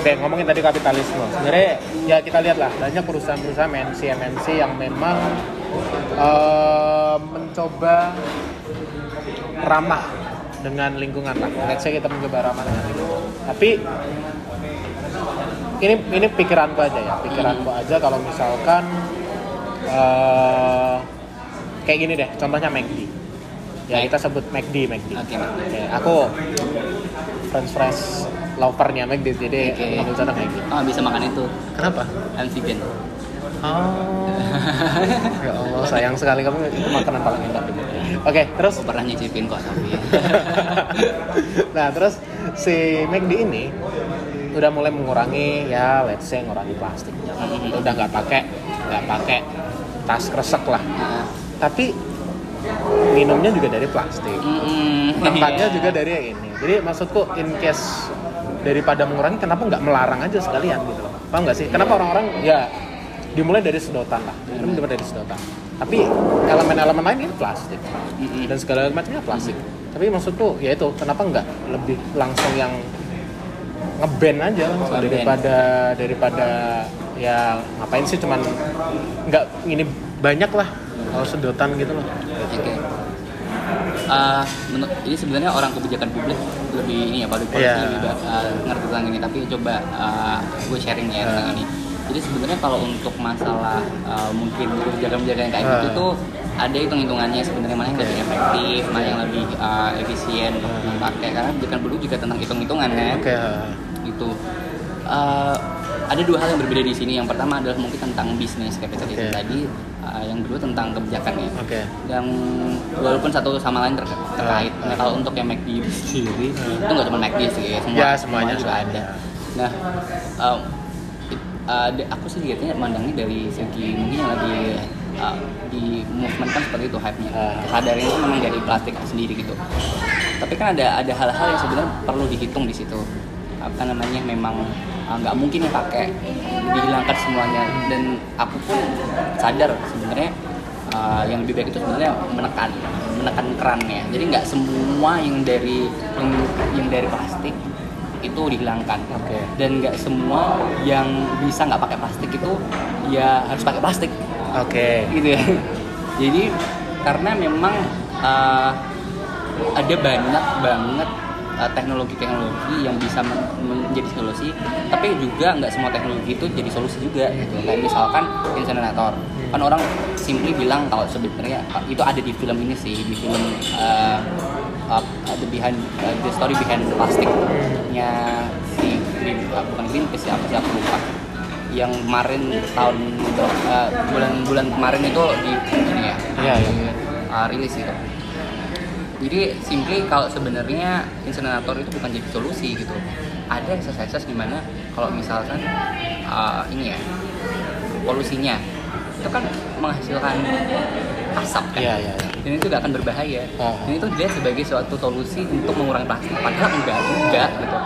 Oke, ngomongin tadi kapitalisme. Sebenarnya ya kita lihat lah banyak perusahaan-perusahaan MNC MNC yang memang mencoba mencoba ramah dengan lingkungan lah. Let's say kita mencoba ramah dengan lingkungan. Tapi ini ini pikiranku aja ya, pikiranku aja kalau misalkan eh, kayak gini deh, contohnya McD. Ya kita sebut McD, McD. Oke, Mas. Oke, aku French fries lovernya McD, jadi Oke. ngambil contoh McD. Oh, bisa makan itu. Kenapa? I'm vegan. Oh, (laughs) ya Allah sayang sekali kamu itu makanan paling enak. Oke, terus Aku pernah nyicipin kok tapi. (laughs) nah terus si McD ini udah mulai mengurangi ya let's say ngurangi plastiknya udah nggak pakai nggak pakai tas kresek lah. Tapi minumnya juga dari plastik. Tempatnya (laughs) iya. juga dari yang ini. Jadi maksudku in case daripada mengurangi kenapa nggak melarang aja sekalian gitu loh? Paham nggak sih? Kenapa orang-orang ya dimulai dari sedotan lah. Minum dimulai dari sedotan. Tapi elemen-elemen lain ini plastik. Mm-mm. dan segala macamnya plastik. Tapi maksudku ya itu kenapa nggak lebih langsung yang ngeban aja langsung daripada daripada ya ngapain sih cuman nggak ini banyak lah kalau sedotan gitu loh Oke. Eh, menurut ini sebenarnya orang kebijakan publik lebih ini ya public policy Iya. lebih eh, ngerti tentang ini tapi coba eh, gue sharing ya tentang Iya. ini. Jadi sebenarnya kalau untuk masalah eh, mungkin kebijakan-kebijakan kayak gitu Iya. tuh ada hitung-hitungannya sebenarnya mana yang lebih efektif, mana yang lebih eh, efisien untuk Iya. dipakai karena kebijakan publik juga tentang hitung-hitungan kan oke gitu. Eh, ada dua hal yang berbeda di sini. Yang pertama adalah mungkin tentang bisnis capitalism Oke. tadi, eh, yang kedua tentang kebijakannya oke yang walaupun satu sama lain ter- terkait. Ah, Nah kalau untuk yang McD itu sendiri itu nggak cuma McD sih, ya, semua Ya, semuanya, juga semuanya. ada. Nah, um, uh, aku sih lihatnya mandangnya dari segi mungkin yang lagi uh, di movement kan seperti itu hype-nya. Ah. Kesadarannya itu memang dari plastik sendiri gitu. Tapi kan ada ada hal-hal yang sebenarnya perlu dihitung di situ. Apa namanya memang uh, nggak mungkin ya pakai dihilangkan semuanya dan aku pun sadar sebenarnya uh, yang lebih baik itu sebenarnya menekan menekan kerannya jadi nggak semua yang dari yang, yang dari plastik itu dihilangkan Oke. dan nggak semua yang bisa nggak pakai plastik itu ya harus pakai plastik oke. Gitu ya. Jadi karena memang uh, ada banyak banget uh, teknologi-teknologi yang bisa men- menjadi solusi tapi juga nggak semua teknologi itu jadi solusi juga gitu. Kayak misalkan insinerator kan orang simply bilang kalau sebenarnya uh, itu ada di film ini sih di film uh, uh, the behind uh, the story behind the plastic nya si uh, bukan Greenpeace ya apa sih aku lupa yang kemarin tahun uh, bulan-bulan kemarin itu di ini ya? Iya, iya. di, uh, rilis gitu. Jadi simply kalau sebenarnya insinerator itu bukan jadi solusi gitu. Ada exercises di mana kalau misalkan uh, ini ya polusinya itu kan menghasilkan asap kan? Iya, iya, iya. dan itu gak akan berbahaya. Ah. dan itu dilihat sebagai suatu solusi untuk mengurangi plastik. Padahal enggak juga gitu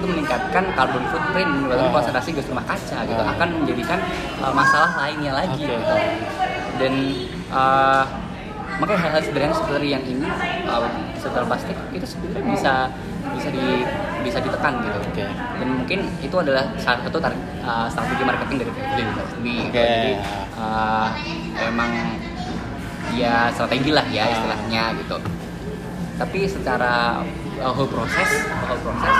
itu meningkatkan carbon footprint walaupun Ah. konsentrasi gas rumah kaca gitu Ah. akan menjadikan uh, masalah lainnya lagi Oke. gitu dan uh, makanya hal-hal sederhana seperti yang ini uh, setelah plastik itu sebenarnya bisa bisa di bisa ditekan gitu Oke. dan mungkin itu adalah salah satu tar- uh, strategi marketing dari sendiri gitu. Oke. jadi uh, emang ya strategi lah ya Ah. istilahnya gitu tapi secara uh, whole proses whole proses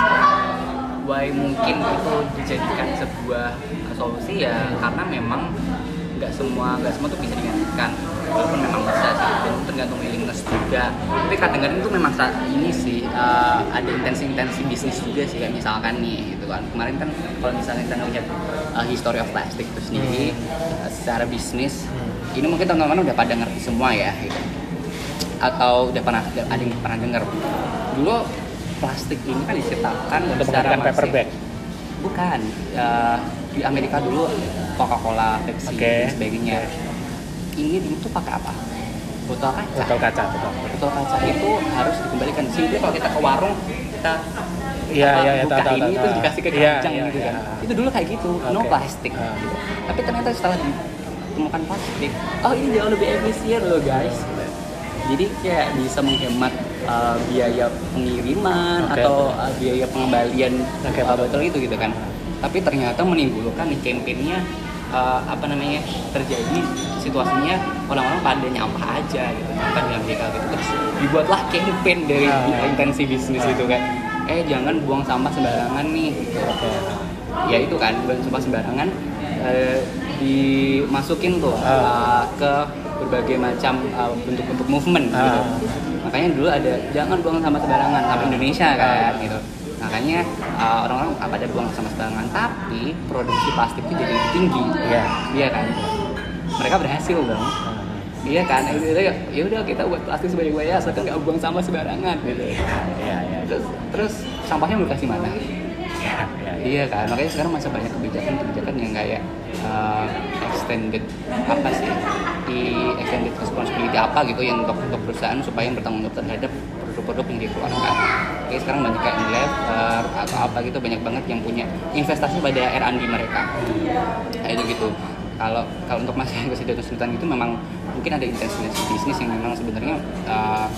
why mungkin itu dijadikan sebuah solusi ya karena memang nggak semua nggak semua tuh bisa digantikan. Walaupun memang bisa sih dan itu tergantung willingness juga. Tapi kadang-kadang itu memang saat ini sih uh, ada intensi-intensi bisnis juga sih kayak misalkan nih gitu kan. Kemarin kan kalau misalnya kita ngelihat uh, history of plastic itu sendiri uh, secara bisnis ini mungkin teman-teman udah pada ngerti semua ya gitu. Atau udah pernah ada yang pernah dengar dulu plastik ini kan diciptakan untuk menggantikan paper bag bukan uh, di Amerika dulu Coca-Cola, Pepsi Oke. dan sebagainya. Ini dulu tuh pakai apa? Botol kaca. Botol kaca betul. Botol kaca itu harus dikembalikan simply kalau kita ke warung kita Iya, iya, iya, buka ini terus dikasih ke Iya, keranjang iya, gitu iya. kan. Itu dulu kayak gitu no Oke. plastik gitu. tapi ternyata setelah ditemukan plastik oh ini jauh lebih efisien loh guys. Jadi kayak bisa menghemat uh, biaya pengiriman Oke. atau uh, biaya pengembalian Oke, uh, betul. botol itu gitu kan tapi ternyata menimbulkan nih campaignnya uh, apa namanya terjadi situasinya orang-orang pada nyampah aja gitu kan di Amerika gitu terus dibuatlah campaign dari Ah. intensi bisnis itu kan eh jangan buang sampah sembarangan nih gitu Oke. ya itu kan buang sampah sembarangan eh, dimasukin tuh Ah. uh, ke berbagai macam uh, bentuk-bentuk movement gitu Ah. Makanya dulu ada jangan buang sampah sembarangan sampai Indonesia kan gitu. Makanya uh, orang-orang nggak pada buang sampah sembarangan tapi produksi plastik itu jadi tinggi. Iya. iya kan? Mereka berhasil dong. Iya kan? Ya ya udah kita buat plastik sebanyak banyak asalkan nggak buang sampah sembarangan gitu. Iya, iya. terus terus sampahnya mau dikasih mana Iya, iya. Iya kan, makanya sekarang masa banyak kebijakan-kebijakan yang kayak uh, extended apa sih di extended responsibility apa gitu yang untuk, untuk perusahaan supaya bertanggung jawab terhadap produk-produk yang dikeluarkan. Oke sekarang banyak kayak Unilever atau apa gitu banyak banget yang punya investasi pada R&D mereka. Kayak itu gitu. Kalau kalau untuk masalah kesulitan itu memang mungkin ada intensi bisnis yang memang sebenarnya uh,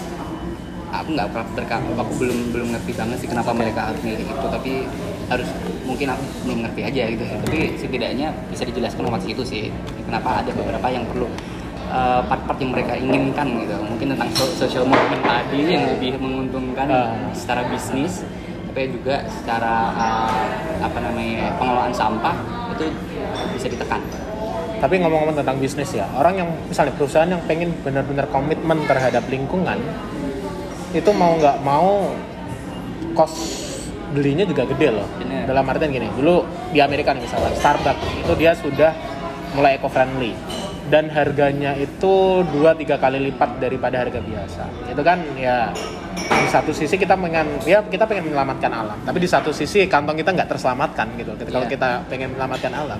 aku nggak pernah berka aku belum belum ngerti banget sih kenapa mereka harus milih itu tapi harus mungkin aku belum ngerti aja gitu tapi setidaknya bisa dijelaskan lewat situ sih kenapa ada beberapa yang perlu uh, part-part yang mereka inginkan gitu. Mungkin tentang so- social movement tadi yang lebih menguntungkan Ah. secara bisnis tapi juga secara uh, apa namanya pengelolaan sampah itu bisa ditekan. Tapi ngomong-ngomong tentang bisnis ya, orang yang misalnya perusahaan yang pengen benar-benar komitmen terhadap lingkungan, itu mau nggak mau cost belinya juga gede loh. Bener. Dalam artian gini, dulu di Amerika nih misalnya Starbucks itu dia sudah mulai eco friendly dan harganya itu 2-3 kali lipat daripada harga biasa. Itu kan ya di satu sisi kita pengen ya kita pengen menyelamatkan alam, tapi di satu sisi kantong kita nggak terselamatkan gitu. Ketika Kalau Iya. kita pengen menyelamatkan alam,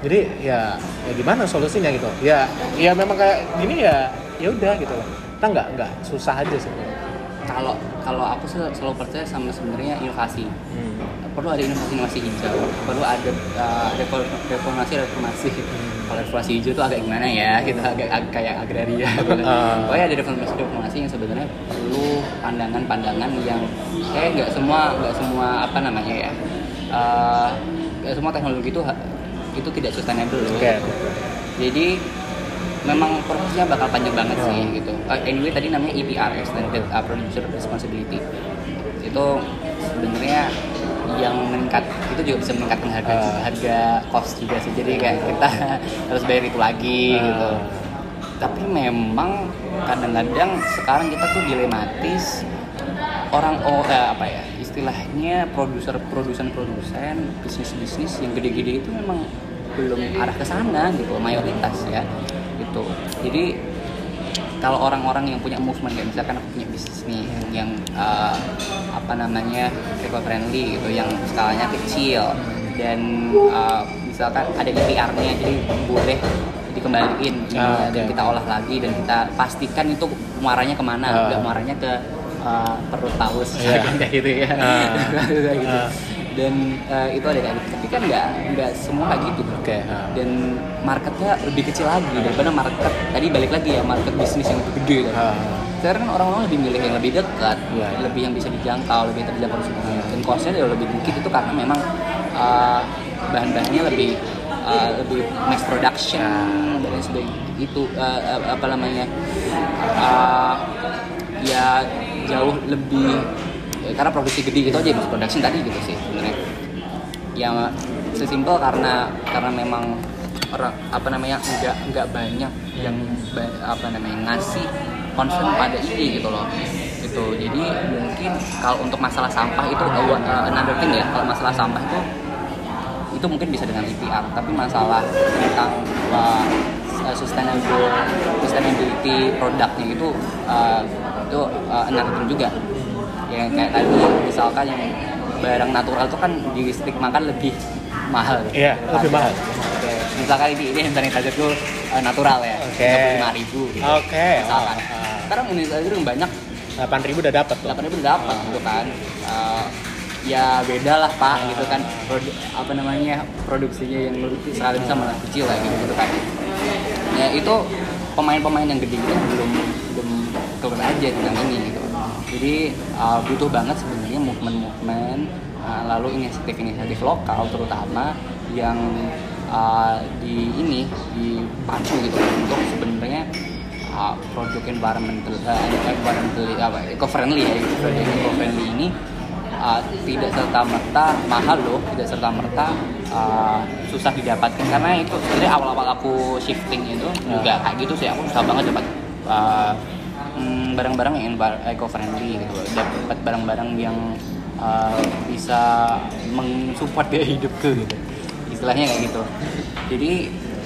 jadi ya ya gimana solusinya gitu ya ya memang kayak gini ya ya udah gitu loh kita nggak nggak susah aja sih kalau kalau aku sel- selalu percaya sama sebenarnya inovasi hmm. perlu ada inovasi-inovasi hijau, perlu ada uh, reformasi reformasi. Kalau reformasi hijau itu agak gimana ya, gitu agak, agak kayak agraria. Ah. Pokoknya ada reformasi reformasi yang sebenarnya perlu pandangan-pandangan yang kayak nggak semua nggak semua apa namanya ya, uh, nggak semua teknologi itu itu tidak sustainable. oke Jadi memang prosesnya bakal panjang banget sih Hmm. gitu. Uh, anyway tadi namanya EPR Extended uh, Producer Responsibility. Itu sebenarnya yang meningkat itu juga bisa meningkatkan harga Ah. harga cost juga sih. Jadi kayak kita (laughs) harus bayar itu lagi Ah. gitu. Tapi memang kadang-kadang sekarang kita tuh dilematis orang oh eh, apa ya istilahnya produser produsen produsen bisnis bisnis yang gede-gede itu memang belum arah ke sana gitu mayoritas ya gitu jadi kalau orang-orang yang punya movement kayak misalkan aku punya bisnis nih yang eh, apa namanya eco friendly gitu yang skalanya kecil dan eh, misalkan ada IPR-nya jadi boleh dikembaliin Ah, dan oke. kita olah lagi dan kita pastikan itu muaranya ke mana Ah. nggak muaranya ke uh, perut paus Iya. (laughs) kayak gitu ya (laughs) gitu. Ah. dan uh, itu ada kayak gitu tapi kan nggak nggak semua kayak gitu Oke, ah. dan marketnya lebih kecil lagi daripada market tadi balik lagi ya market bisnis yang lebih gede kan Ah. sekarang kan orang-orang lebih milih yang lebih dekat Iya, iya. lebih yang bisa dijangkau lebih terjangkau semuanya dan costnya jauh lebih dikit itu karena memang uh, bahan-bahannya lebih uh, lebih mass production dan lain sebagainya. Itu uh, uh, apa namanya uh, ya jauh lebih ya, karena produksi gede itu aja mass production tadi gitu sih sebenarnya. Ya sesimpel karena karena memang orang apa namanya nggak nggak banyak yang apa namanya ngasih concern pada ini gitu loh. Gitu. Jadi mungkin kalau untuk masalah sampah itu uh, uh, another thing ya kalau masalah sampah itu itu mungkin bisa dengan IPR tapi masalah tentang uh, sustainable sustainability produknya itu uh, itu uh, another thing juga. Yang kayak tadi misalkan yang barang natural itu kan di makan lebih mahal. Iya, lebih mahal. Oke, misalkan ini ini hand sanitizer itu uh, natural ya. Oke. lima ribu gitu. Oke, misalkan. oh, ah. sekarang hand sanitizer yang banyak. 8000 udah dapat tuh. Delapan ribu dapat gitu kan. Uh, ya beda lah pak gitu kan. Produ- apa namanya produksinya yang lebih sekali sama lah kecil lah gitu, gitu kan. Ya itu pemain-pemain yang gede itu belum belum keluar aja tentang ini gitu. Jadi uh, butuh banget sebenarnya movement-movement uh, lalu inisiatif-inisiatif lokal terutama yang uh, di ini dipacu gitu untuk sebenarnya uh, produk environmental uh, environmental apa eco friendly ya produk eco friendly ini uh, tidak serta merta mahal loh tidak serta merta uh, susah didapatkan. Karena itu jadi awal-awal aku shifting itu juga kayak gitu sih aku susah banget dapat uh, barang-barang yang eco friendly gitu dapat barang-barang yang uh, bisa mensupport gaya hidupku gitu istilahnya kayak gitu jadi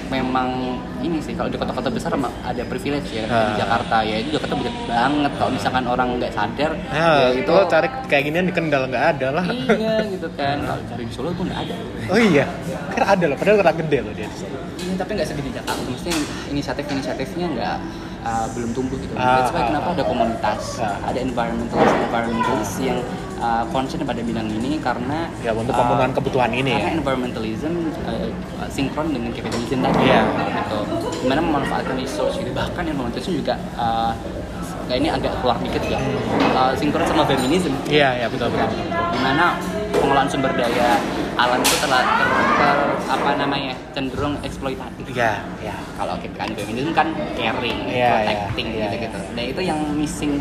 memang ini sih kalau di kota-kota besar ada privilege ya Ah. di Jakarta ya itu Jakarta banyak banget kalau misalkan orang nggak sadar Ya, ya itu cari kayak ginian di Kendal nggak ada lah. iya gitu kan kalau cari di Solo tuh nggak ada Oh iya, kan ada loh. Padahal kota gede loh dia. di Solo. Iya, tapi nggak segede Jakarta maksudnya inisiatif-inisiatifnya nggak uh, belum tumbuh gitu Ah, that's why ah, kenapa ah. ada komunitas Ah. ada environmentalist environmentalist yang uh, concern pada bidang ini karena Ya untuk uh, pemenuhan kebutuhan ini karena ya. environmentalism uh, sinkron dengan capitalism tadi Iya. gitu gimana memanfaatkan resource gitu bahkan environmentalism juga uh, kayak ini agak keluar dikit ya uh, sinkron sama feminism Iya, ya betul betul. betul. di mana pengelolaan sumber daya alam itu telah ter, ter- apa namanya cenderung eksploitatif Iya, ya. kalau kita kan feminism kan caring, Iya, protecting iya, gitu-gitu. Nah itu yang missing,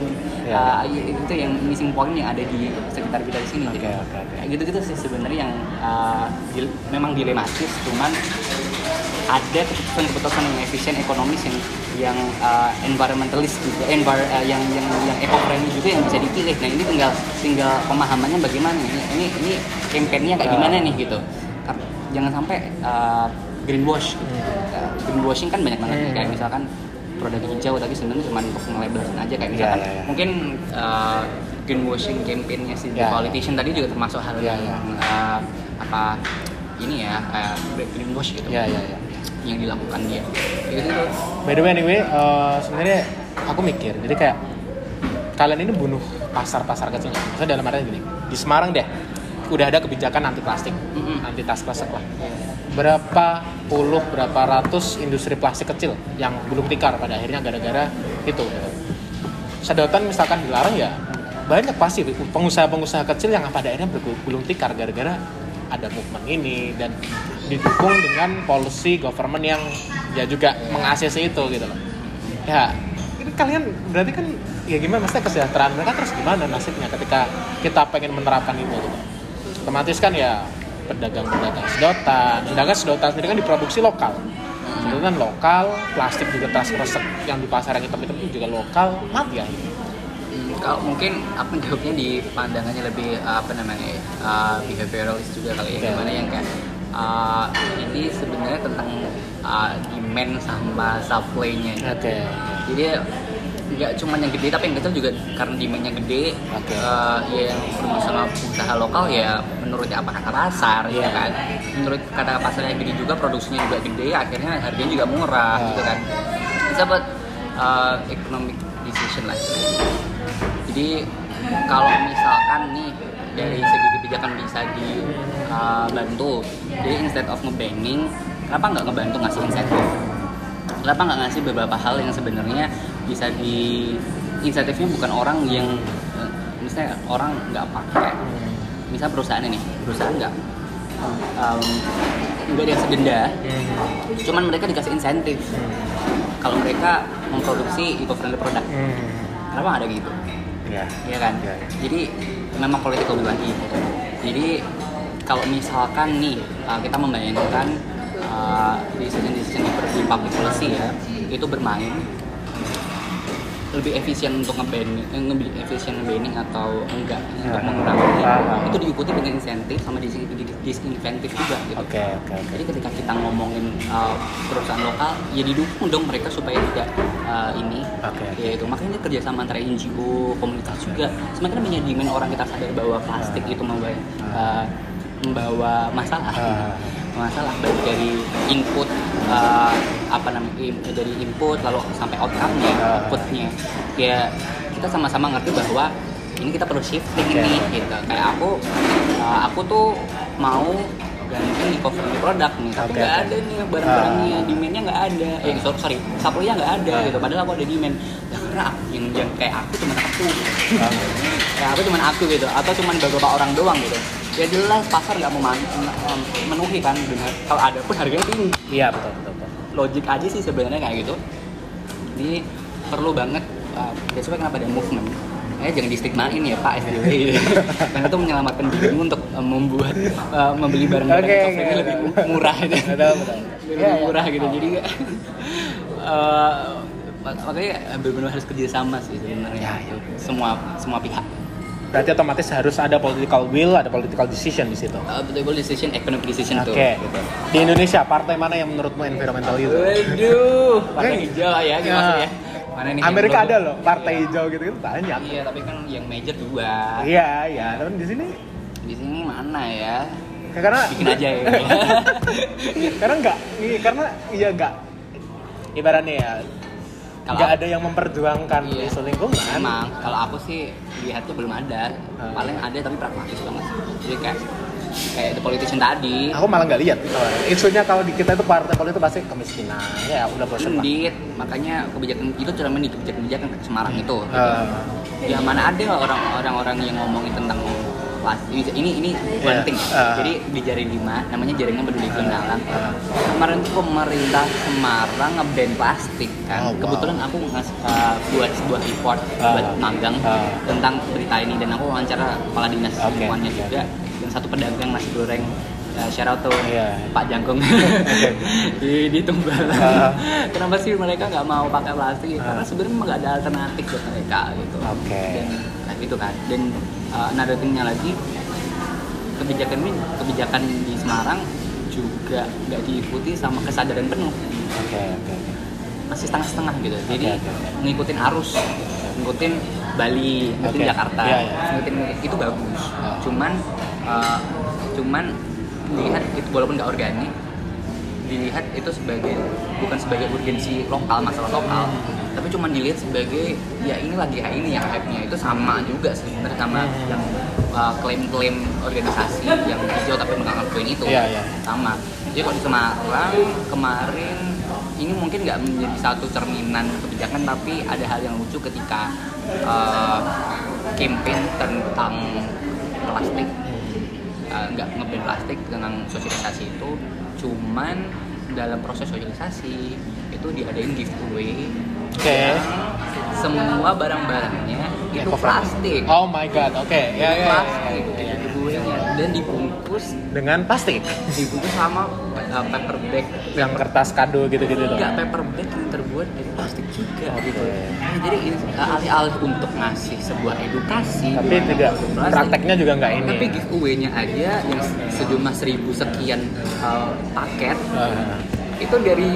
Iya. uh, itu yang missing point yang ada di sekitar kita di sini. Oke, gitu. oke, oke. Kayak gitu-gitu sih sebenarnya yang uh, dil- memang dilematis, cuman ada keputusan-keputusan yang efisien ekonomis yang yang uh, environmentalist juga, envir, uh, yang yang yang eco friendly juga yang bisa dipilih. Nah ini tinggal tinggal pemahamannya bagaimana. Ini ini, ini campaignnya kayak Ah. gimana nih gitu. Jangan sampai uh, greenwash. Gitu. Uh, greenwashing kan banyak banget Hmm. kayak misalkan produk hijau tapi sebenarnya cuma untuk ngelabelin aja kayak Iya, misalkan iya, iya. mungkin uh, greenwashing campaignnya si Iya, The politician tadi juga termasuk hal Iya, yang iya. uh, apa ini ya kayak greenwash gitu Iya, iya, iya. yang dilakukan dia gitu By the way anyway, eh, sebenarnya aku mikir, jadi kayak kalian ini bunuh pasar-pasar kecil. Maksudnya dalam artian gini, di Semarang deh, udah ada kebijakan anti plastik, Mm-mm. anti tas plastik lah. Berapa puluh, berapa ratus industri plastik kecil yang belum tikar pada akhirnya gara-gara itu. Gitu. Sedotan misalkan dilarang ya banyak pasti pengusaha-pengusaha kecil yang pada akhirnya bergulung tikar gara-gara ada movement ini dan didukung dengan policy government yang ya juga mengaksesi itu gitu loh. Ya, ini kalian berarti kan ya gimana maksudnya kesejahteraan mereka terus gimana nasibnya ketika kita pengen menerapkan itu gitu. Otomatis kan ya pedagang-pedagang sedotan, sedangkan sedotan sendiri kan diproduksi lokal. Sedotan lokal, plastik juga tas kresek yang di pasar yang hitam-hitam juga lokal, mati ya. Hmm, kalau mungkin aku jawabnya di pandangannya lebih uh, apa namanya ya, uh, behavioralist juga kali ya Oke. gimana yang kayak uh, ini sebenarnya tentang uh, demand sama supply-nya Oke. jadi nggak cuma yang gede tapi yang kecil juga karena demandnya gede Oke. eh, ya yang berusaha usaha lokal ya menurutnya apa kata pasar Iya. ya kan menurut kata pasarnya gede juga produksinya juga gede akhirnya harganya juga murah Ah. gitu kan it's about uh, economic decision lah jadi kalau misalkan nih dari segi kebijakan bisa dibantu jadi instead of ngebanning kenapa nggak ngebantu ngasih insentif? Kenapa nggak ngasih beberapa hal yang sebenarnya bisa di insentifnya bukan orang yang eh, misalnya orang nggak pakai. Misal perusahaan ini perusahaan nggak um, nggak dikasih denda cuman mereka dikasih insentif. Kalau mereka memproduksi eco-friendly product. Kenapa nggak ada gitu Ya. Iya kan? Iya. Jadi memang political will lagi gitu. Jadi kalau misalkan nih uh, kita membayangkan uh, decision-decision di di public policy ya itu bermain lebih efisien untuk ngebanning, eh, lebih efisien ngebanning atau enggak untuk Ah. mengurangi Ah. itu diikuti dengan insentif sama dis- dis- disinsentif juga gitu. Oke, oke, oke. Jadi ketika kita ngomongin uh, perusahaan lokal, ya didukung dong mereka supaya tidak uh, ini, Oke. ya itu makanya kerjasama antara NGO, komunitas juga. Semakin banyak demand orang kita sadar bahwa plastik itu membawa uh, membawa masalah, Ah. Masalah baik dari input uh, apa namanya dari input lalu sampai outcome-nya, Ah. output-nya. Ya kita sama-sama ngerti bahwa ini kita perlu shifting Oke. nih gitu. Kayak aku, uh, aku tuh mau ganti cover di produk nih tapi nggak oke. ada nih barang-barangnya Ah. demandnya nggak ada eh sorry sorry supply-nya nggak ada Ah. gitu padahal aku ada demand ya karena aku, yang, yang kayak aku cuma aku Ah. kayak aku cuma aku gitu atau cuma beberapa orang doang gitu ya jelas pasar nggak mau memenuhi kan dengan kalau ada pun harganya tinggi. Iya betul betul, betul. logik aja sih sebenarnya kayak gitu. Ini perlu banget uh, that's why kenapa ada movement? Eh jangan distigmain ya Pak SDW (laughs) karena itu menyelamatkan dirimu untuk uh, membuat uh, membeli barang-barang okay, oke. lebih murah. Gitu betul betul. Lebih Iya, iya. murah gitu jadi (laughs) uh, mak- makanya benar-benar harus kerjasama sih sebenarnya. Ya, ya. semua semua pihak berarti otomatis harus ada political will ada political decision di situ uh, betul decision economic decision Oke. tuh gitu. Di Indonesia partai mana yang menurutmu environmental itu? Waduh, Oke. hijau lah ya, Ya. maksudnya. Mana nih? Amerika ada loh partai Iya. hijau gitu kan banyak. Iya, tapi kan yang major dua. Iya iya, tapi di sini Di sini mana ya? karena Bikin aja ya. (laughs) karena enggak iya, karena iya enggak ibaratnya ya Kalau- nggak ada yang memperjuangkan Iya. isu lingkungan. Emang, kalau aku sih lihatnya belum ada. Hmm. Paling ada tapi pragmatis banget. Jadi kayak kayak the politician tadi. Aku malah nggak lihat. Isunya kalau di kita itu partai politik pasti kemiskinan. Ya udah bosan. Indit, makanya kebijakan itu cermin di kebijakan-kebijakan Semarang itu. Eh, ya mana ada orang-orang yang ngomongin tentang plastik ini ini, ini Iya. penting Ah. jadi di jaring lima namanya jaringan peduli lingkungan Ah. kemarin tuh pemerintah Semarang ngeban plastik Oh, kan wow. kebetulan aku ngas uh, buat sebuah report Ah. buat magang Ah. tentang berita ini dan aku wawancara kepala dinas Oke. lingkungannya juga dan satu pedagang nasi goreng uh, shout out tuh Iya. Pak Jangkung (laughs) di di Tumbal. Ah. Kenapa sih mereka nggak mau pakai plastik? Ah. Karena sebenarnya nggak ada alternatif buat mereka gitu. Oke. Dan nah, gitu kan. Dan uh, another thing-nya lagi kebijakan ini kebijakan di Semarang juga nggak diikuti sama kesadaran penuh Oke oke. masih setengah-setengah gitu jadi Oke, oke. ngikutin arus ngikutin Bali ngikutin Oke. Jakarta Iya, iya. ngikutin itu bagus Ah. cuman uh, cuman dilihat itu walaupun nggak organik dilihat itu sebagai bukan sebagai urgensi lokal masalah lokal tapi cuman dilihat sebagai ya ini lagi ya ini yang hype-nya. Itu sama juga sebenarnya sama Hmm. yang uh, klaim-klaim organisasi yang hijau tapi nggak ngelakuin itu. Iya, iya. sama. Jadi kalau di Semarang kemarin ini mungkin nggak menjadi satu cerminan kebijakan tapi ada hal yang lucu ketika uh, campaign tentang plastik. Uh, nggak ngeban plastik tentang sosialisasi itu cuman dalam proses sosialisasi itu diadain giveaway Oke. yang semua barang-barangnya itu plastik Oh my god. Oke. Ya ya. ya, plastik ya, ya. giveaway-nya dan dibungkus Dengan plastik dibungkus sama uh, paper bag yang kertas kado gitu-gitu enggak paper bag yang terbuat dari plastik juga Oke. gitu Nah, jadi ini, uh, alih-alih untuk ngasih sebuah edukasi Tapi tidak plastik, prakteknya juga nggak ini. tapi giveaway-nya aja yang sejumlah seribu sekian uh, paket Ah. Itu dari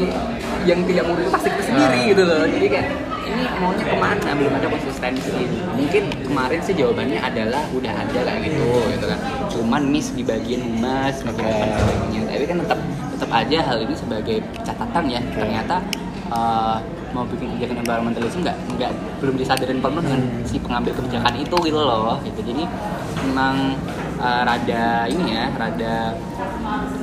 yang tidak plastik itu sendiri Ah. gitu loh. Jadi kayak ini maunya ke mana? Belum ada konsistensi. Mungkin kemarin sih jawabannya adalah udah ada kayak gitu gitu kan. Cuman miss di bagian humas bagian sebagainya tapi kan tetap tetap aja hal ini sebagai catatan ya. Oke. ternyata uh, mau bikin kebijakan environmentalism nggak nggak belum disadarin penuh dengan si pengambil kebijakan itu gitu loh gitu. Jadi memang uh, rada ini ya rada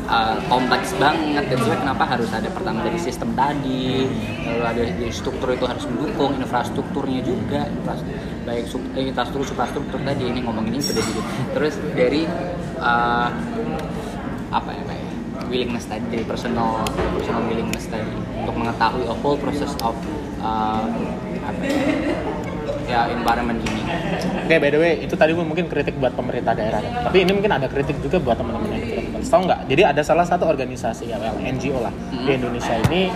uh, kompleks banget. Dan sebenarnya kenapa harus ada pertama dari sistem tadi lalu ada dari struktur itu harus mendukung infrastrukturnya juga infras- baik sub- eh, infrastruktur suprastruktur tadi ini ngomongin ini sudah dulu terus dari uh, apa ya kayak willingness tadi dari personal personal willingness tadi untuk mengetahui a whole process of uh, apa ya, ya environment ini Oke, by the way, itu tadi mungkin kritik buat pemerintah daerah. Tapi ini mungkin ada kritik juga buat teman-teman yang tidak Tahu nggak? Jadi ada salah satu organisasi ya, well, NGO lah di Hmm. Indonesia ini.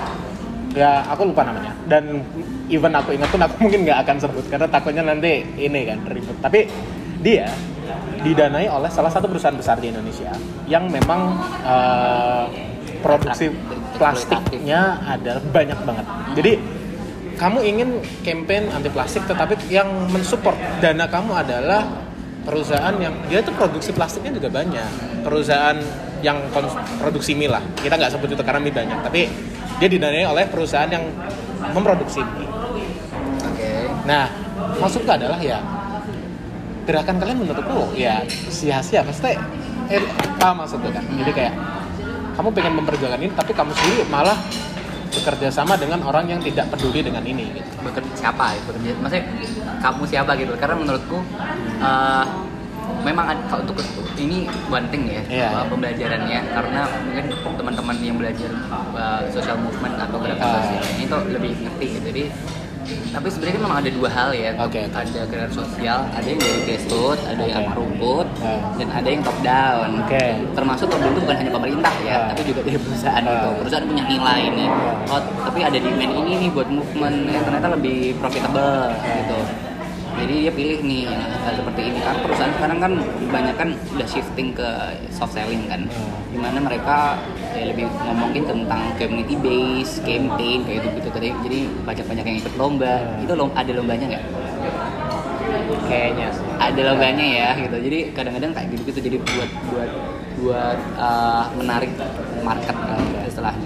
Ya, aku lupa namanya. Dan even aku ingat pun aku (laughs) mungkin nggak akan sebut karena takutnya nanti ini kan ribut. Tapi dia didanai oleh salah satu perusahaan besar di Indonesia yang memang eh, produksi plastiknya ada banyak banget. Jadi kamu ingin campaign anti plastik tetapi yang mensupport dana kamu adalah perusahaan yang dia itu produksi plastiknya juga banyak. Perusahaan yang produksi mie lah. Kita nggak sebut itu karena mie banyak tapi dia didanai oleh perusahaan yang memproduksi mie. Oke. Nah maksudku adalah ya gerakan kalian menurutku ya sia-sia. Pasti eh, apa maksudku kan? Jadi kayak kamu pengen memperjuangkan ini tapi kamu sendiri malah bekerja sama dengan orang yang tidak peduli dengan ini gitu. bekerja siapa ya bekerja maksudnya kamu siapa gitu karena menurutku uh, memang ada, kalau untuk ini one thing ya Iya. uh, pembelajarannya karena mungkin teman-teman yang belajar uh, social movement atau gerakan Ah. sosial ini tuh lebih ngerti gitu. Jadi tapi sebenarnya kan memang ada dua hal ya. Oke, oke. Ada gerakan sosial, ada yang dari grassroots, ada yang Oke. akar rumput, Ah. dan ada yang top down. Oke. Termasuk top down itu bukan hanya pemerintah ya, Ah. tapi juga dari perusahaan Ah. gitu. Perusahaan punya nilai nih. Oh, tapi ada demand ini nih buat movement yang ternyata lebih profitable gitu. Jadi dia pilih nih hal seperti ini karena perusahaan sekarang kan banyak kan udah shifting ke soft selling kan, Hmm. di mana mereka ya lebih ngomongin tentang community base, campaign kayak gitu gitu. Jadi jadi banyak-banyak yang ikut lomba. Hmm. Itu lom- ada lombanya nggak? Kayaknya ada lombanya ya gitu jadi kadang-kadang kayak gitu gitu jadi buat buat buat uh, menarik market lah istilahnya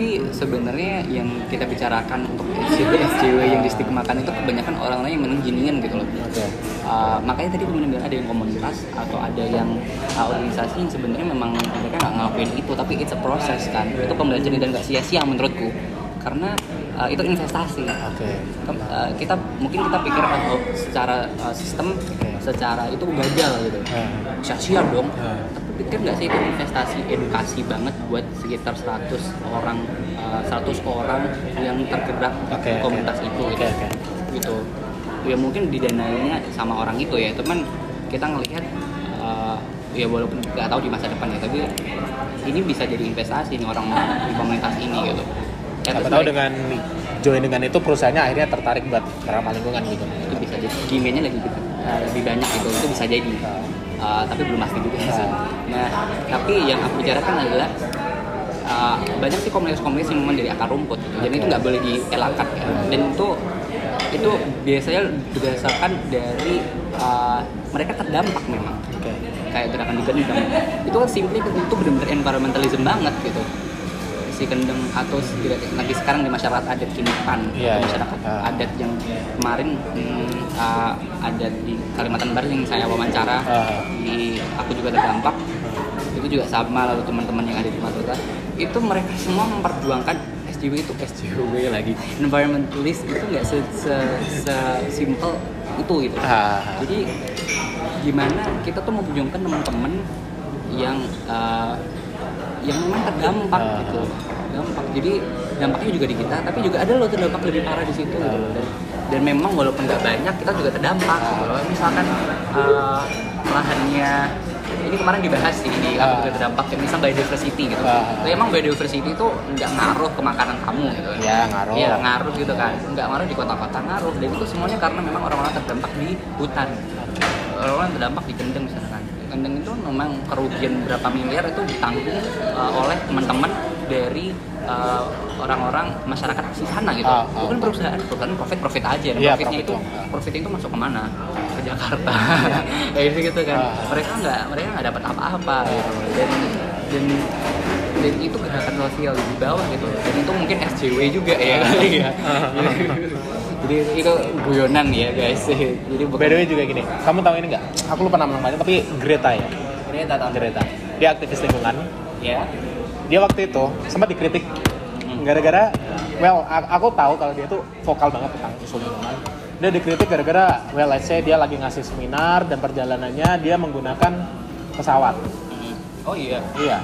tapi sebenarnya yang kita bicarakan untuk SJW SJW yang distigmakan itu kebanyakan orang-orang yang memang ginian gitu loh Oke. Uh, makanya tadi kemudian bilang ada yang komunitas atau ada yang uh, organisasi yang sebenarnya memang mereka nggak ngelakuin itu tapi it's a process kan itu pembelajaran dan nggak sia-sia menurutku karena uh, itu investasi Oke. Kem- uh, kita mungkin kita pikir oh, secara uh, sistem Oke. secara itu gagal gitu Ah. sia-sia dong Ah. tapi pikir nggak sih itu investasi edukasi banget buat sekitar 100 orang uh, 100 orang yang tergerak oke. komunitas itu Oke, gitu. oke. gitu ya mungkin didanainya sama orang itu ya teman kita ngelihat uh, ya walaupun nggak tahu di masa depan ya tapi ini bisa jadi investasi nih orang di komunitas ini gitu Ya, Siapa tahu mereka- dengan join dengan itu perusahaannya akhirnya tertarik buat ramah lingkungan gitu. itu bisa jadi demand-nya lagi gitu, uh, lebih banyak gitu itu bisa jadi Uh, tapi belum pasti juga sih nah tapi yang aku bicarakan adalah uh, banyak sih komunitas-komunitas yang memang dari akar rumput gitu. jadi itu nggak boleh dielakkan ya. dan itu itu biasanya berdasarkan dari uh, mereka terdampak memang kayak gerakan di gendeng itu kan simply itu benar-benar environmentalism banget gitu si kendeng atau si- lagi sekarang di masyarakat adat Kinipan atau iya. masyarakat Ah. adat yang kemarin hmm, uh, adat di Kalimantan Barat yang saya wawancara Ah. di aku juga terdampak itu juga sama lalu teman-teman yang ada di Madura itu mereka semua memperjuangkan SJW itu SJW lagi. Environmentalist itu nggak se, se, se- simple itu gitu. Ah. jadi gimana kita tuh memperjuangkan teman-teman yang uh, yang memang terdampak Ah. gitu. Dampak. Jadi dampaknya juga di kita tapi juga ada loh terdampak lebih parah di situ. Gitu dan, dan memang walaupun nggak banyak kita juga terdampak gitu loh. Misalkan uh, lahannya ini kemarin dibahas sih di aku juga terdampak kayak misal biodiversity gitu. Ah. Tapi emang biodiversity itu nggak ngaruh ke makanan kamu gitu. Iya, ngaruh. Iya, ngaruh gitu kan. Nggak ngaruh di kota-kota ngaruh. Dan itu semuanya karena memang orang-orang terdampak di hutan. Orang-orang terdampak di kendeng misalkan. Kendeng itu memang kerugian berapa miliar itu ditanggung uh, oleh teman-teman dari uh, orang-orang masyarakat di sana gitu. Ah, ah, bukan ah. perusahaan perusahaan profit profit aja dan Iya, profitnya profit itu. profitnya itu masuk ke mana? Ke Jakarta. (laughs) Kayak gitu gitu kan. Ah. mereka nggak mereka nggak dapat apa-apa. Gitu. Dan dan dan itu gerakan sosial di bawah gitu. Dan itu mungkin SJW juga ya. Kali (laughs) ya jadi itu guyonan ya guys. Jadi bukan By the way juga gini, kamu tahu ini nggak? Aku lupa nama namanya, tapi Greta ya. Greta Thunberg. Greta. Dia aktivis lingkungan. ya Dia waktu itu sempat dikritik gara-gara, well, aku tahu kalau dia tuh vokal banget tentang isu lingkungan. Dia dikritik gara-gara, well, let's say dia lagi ngasih seminar dan perjalanannya dia menggunakan pesawat. oh iya Iya.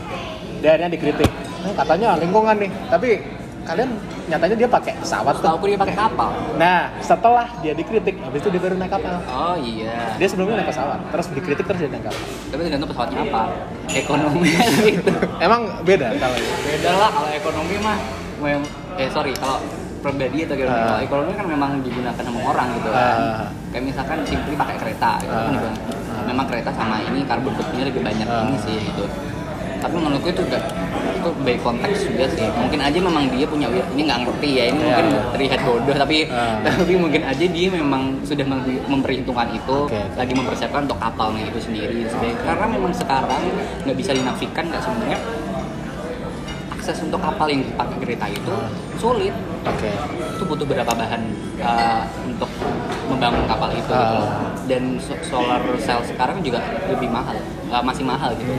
Dia akhirnya dikritik. "Eh, katanya lingkungan nih, tapi kalian nyatanya dia pakai pesawat tuh. tahu dia pakai kapal Nah, setelah dia dikritik, habis itu dia baru naik kapal. oh iya Dia sebelumnya naik pesawat, terus dikritik terus dia naik kapal. tapi tergantung pesawatnya apa ekonomi (laughs) gitu Emang beda kalau itu. beda lah kalau ekonomi mah eh sorry kalau pribadi atau gimana kalau ekonomi kan memang digunakan sama orang gitu kan Ah. kayak misalkan simply pakai kereta gitu kan Ah. memang kereta sama ini karbon footprintnya lebih banyak Ah. ini sih gitu tapi menurutku itu juga itu baik konteks juga sih mungkin aja memang dia punya ini nggak ngerti ya ini Iya. mungkin terlihat bodoh tapi Ah. (laughs) tapi mungkin aja dia memang sudah mem- memperhitungkan itu oke. lagi mempersiapkan untuk kapalnya itu sendiri Sebagai- karena memang sekarang nggak bisa dinafikan nggak sebenarnya akses untuk kapal yang dipakai kereta itu sulit Oke. itu butuh berapa bahan uh, untuk membangun kapal itu gitu. Ah. dan so- solar cell sekarang juga lebih mahal uh, masih mahal gitu.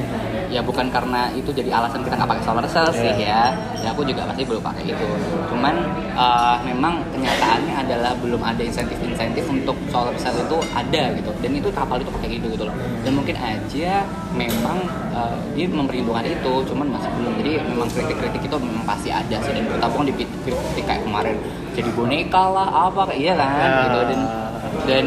Ya bukan karena itu jadi alasan kita nggak pakai solar cell sih ya. Ya aku juga pasti belum pakai itu. Cuman uh, memang kenyataannya adalah belum ada insentif-insentif untuk solar cell itu ada gitu. Dan itu kapal itu pakai gitu gitu loh. Dan mungkin aja memang uh, dia memperhitungkan itu cuman masih belum. Jadi memang kritik-kritik itu memang pasti ada sih. Dan bertabung di kritik kayak kemarin jadi boneka lah apa kayak iya kan? Ya. gitu. Dan dan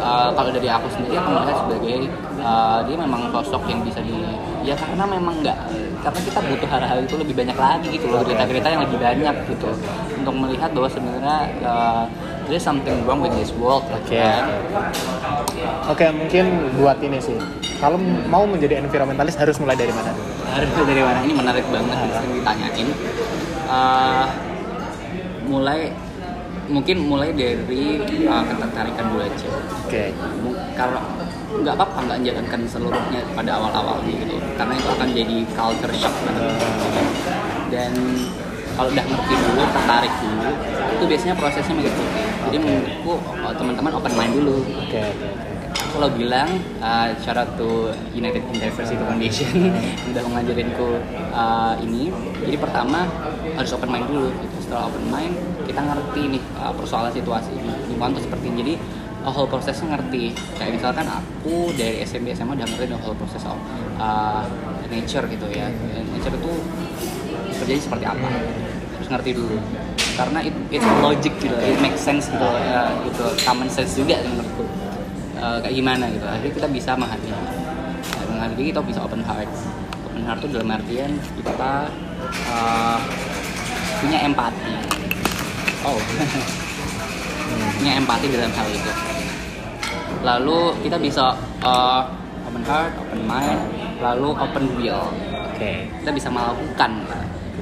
uh, kalau dari aku sendiri aku melihat sebagai uh, dia memang sosok yang bisa di ya karena memang nggak karena kita butuh hal-hal itu lebih banyak lagi gitu loh cerita-cerita yang lebih banyak gitu untuk melihat bahwa sebenarnya uh, there's something wrong with this world ya Oke. kan? Oke, mungkin buat ini sih. Kalau mau menjadi environmentalis harus mulai dari mana? harus dari mana ini menarik banget sering ditanyain Uh, mulai mungkin mulai dari uh, ketertarikan dulu aja. Oke. Mu- kalau nggak apa-apa nggak menjalankan seluruhnya pada awal-awalnya gitu. Karena itu akan jadi culture shock banget. Dan kalau udah ngerti dulu tertarik dulu itu biasanya prosesnya mengikuti. Jadi menurutku oh, teman-teman open mind dulu. Oke, aku lo bilang uh, shout out to United University Foundation. Yang (laughs) udah ngajarinku uh, ini. Jadi pertama harus open mind dulu. Gitu. setelah open mind kita ngerti nih uh, persoalan situasi. Lingkungan tuh seperti ini. Jadi uh, whole prosesnya ngerti. Kayak misalkan aku dari SMP SMA udah ngerti the whole proses of uh, nature gitu ya. Nature itu terjadi seperti apa. Harus ngerti dulu. Karena it, it's logic gitu. It makes sense gitu ya, gitu. Common sense juga menurutku Eh, kayak gimana gitu. Akhirnya kita bisa menghadapi Ya, menghadapi kita bisa open heart open heart itu dalam artian kita eh, punya empati. Oh. (laughs) Punya empati dalam hal itu. Lalu kita bisa eh, open heart open mind lalu open will. Oke. kita bisa melakukan.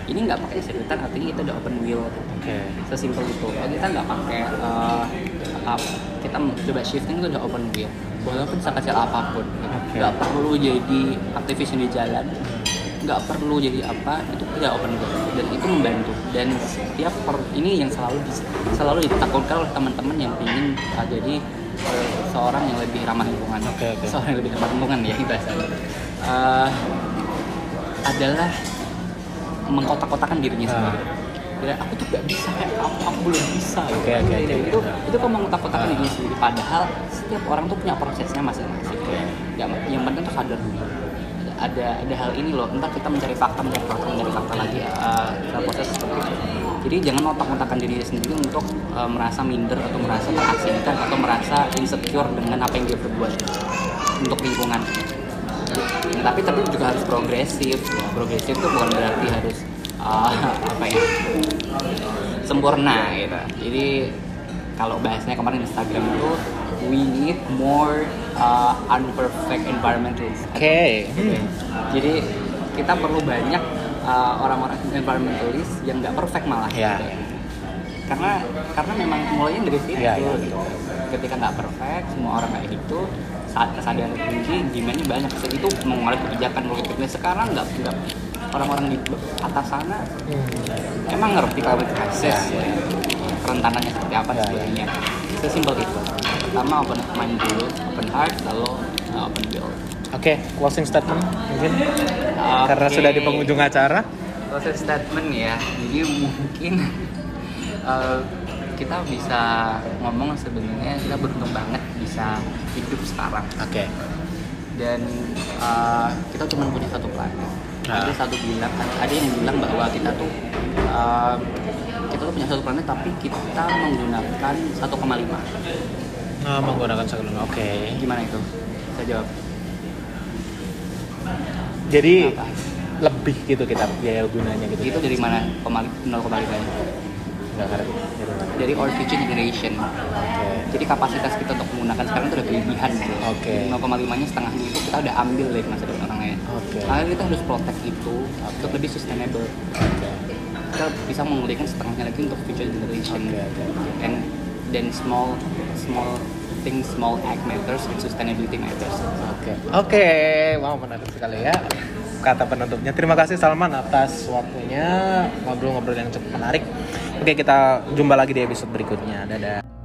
Ini nggak pakai kesulitan artinya kita udah open will. Oke. sesimpel itu. Kita nggak pakai eh, apa kita coba shifting itu udah open will walaupun sekecil apa pun. Nggak perlu jadi aktivis yang di jalan. Nggak perlu jadi apa itu tidak open will dan itu membantu. Dan setiap per- ini yang selalu selalu ditakutkan oleh teman-teman yang ingin uh, jadi uh, seorang yang lebih ramah lingkungan. Oke, oke. seorang yang lebih ramah lingkungan ya bahasanya Uh, adalah mengkotak-kotakan dirinya Ah. sendiri Aku tuh gak bisa kayak kamu, aku belum bisa gitu. Oke, Ini- oke, itu oke. itu kan mengkotak-kotakan Ah. dirinya sendiri padahal setiap orang tuh punya prosesnya masing-masing yang, yang penting tuh sadar dulu ada ada hal ini loh entar kita mencari fakta mencari fakta mencari fakta lagi uh, dalam proses seperti itu jadi jangan otak-otakan diri sendiri untuk uh, merasa minder atau merasa terasingkan atau merasa insecure dengan apa yang dia perbuat untuk lingkungan Ya, tapi tapi juga harus progresif ya. progresif itu bukan berarti harus uh, apa ya sempurna gitu jadi kalau bahasanya kemarin Instagram itu we need more uh, unperfect environmentalists Oke. Gitu ya. jadi kita perlu banyak uh, orang-orang environmentalist yang nggak perfect malah Ya. gitu ya. karena karena memang mulainya dari situ Ya, ya. gitu. ketika nggak perfect semua orang kayak gitu saat kesadaran tinggi demandnya banyak itu mengulik kebijakan politik Nah, sekarang nggak nggak orang-orang di atas sana Hmm. emang ngerti kalau krisis Ya, ya. kerentanannya seperti apa Ya, ya. sebagainya sesimpel itu pertama open mind dulu open heart lalu uh, open will Oke, closing statement mungkin karena Oke. sudah di penghujung acara. closing statement ya jadi mungkin (laughs) uh, kita bisa ngomong sebenarnya kita beruntung banget bisa hidup sekarang Oke. dan uh, kita cuma punya satu planet Nah. ada satu bilang ada yang bilang bahwa kita tuh uh, kita tuh punya satu planet tapi kita menggunakan 1,5 Nah, menggunakan sekalian. Oke. gimana itu saya jawab Jadi Apa? lebih gitu kita biaya gunanya gitu. itu dari mana Koma- 0,5 nya Nggak ngerti. Dari our future generation Oke. jadi kapasitas kita untuk menggunakan sekarang itu udah kelebihan gitu Oke. 0,5 nya setengahnya itu kita udah ambil dari masa depan Oke. makanya kita harus protect itu untuk lebih sustainable Oke. kita bisa memulihkan setengahnya lagi untuk future generation Oke, oke, oke. and then small small things small act matters and sustainability matters Oke. Oke, wow menarik sekali ya kata penutupnya. Terima kasih Salman atas waktunya ngobrol-ngobrol yang cukup menarik. Oke, kita jumpa lagi di episode berikutnya. Dadah.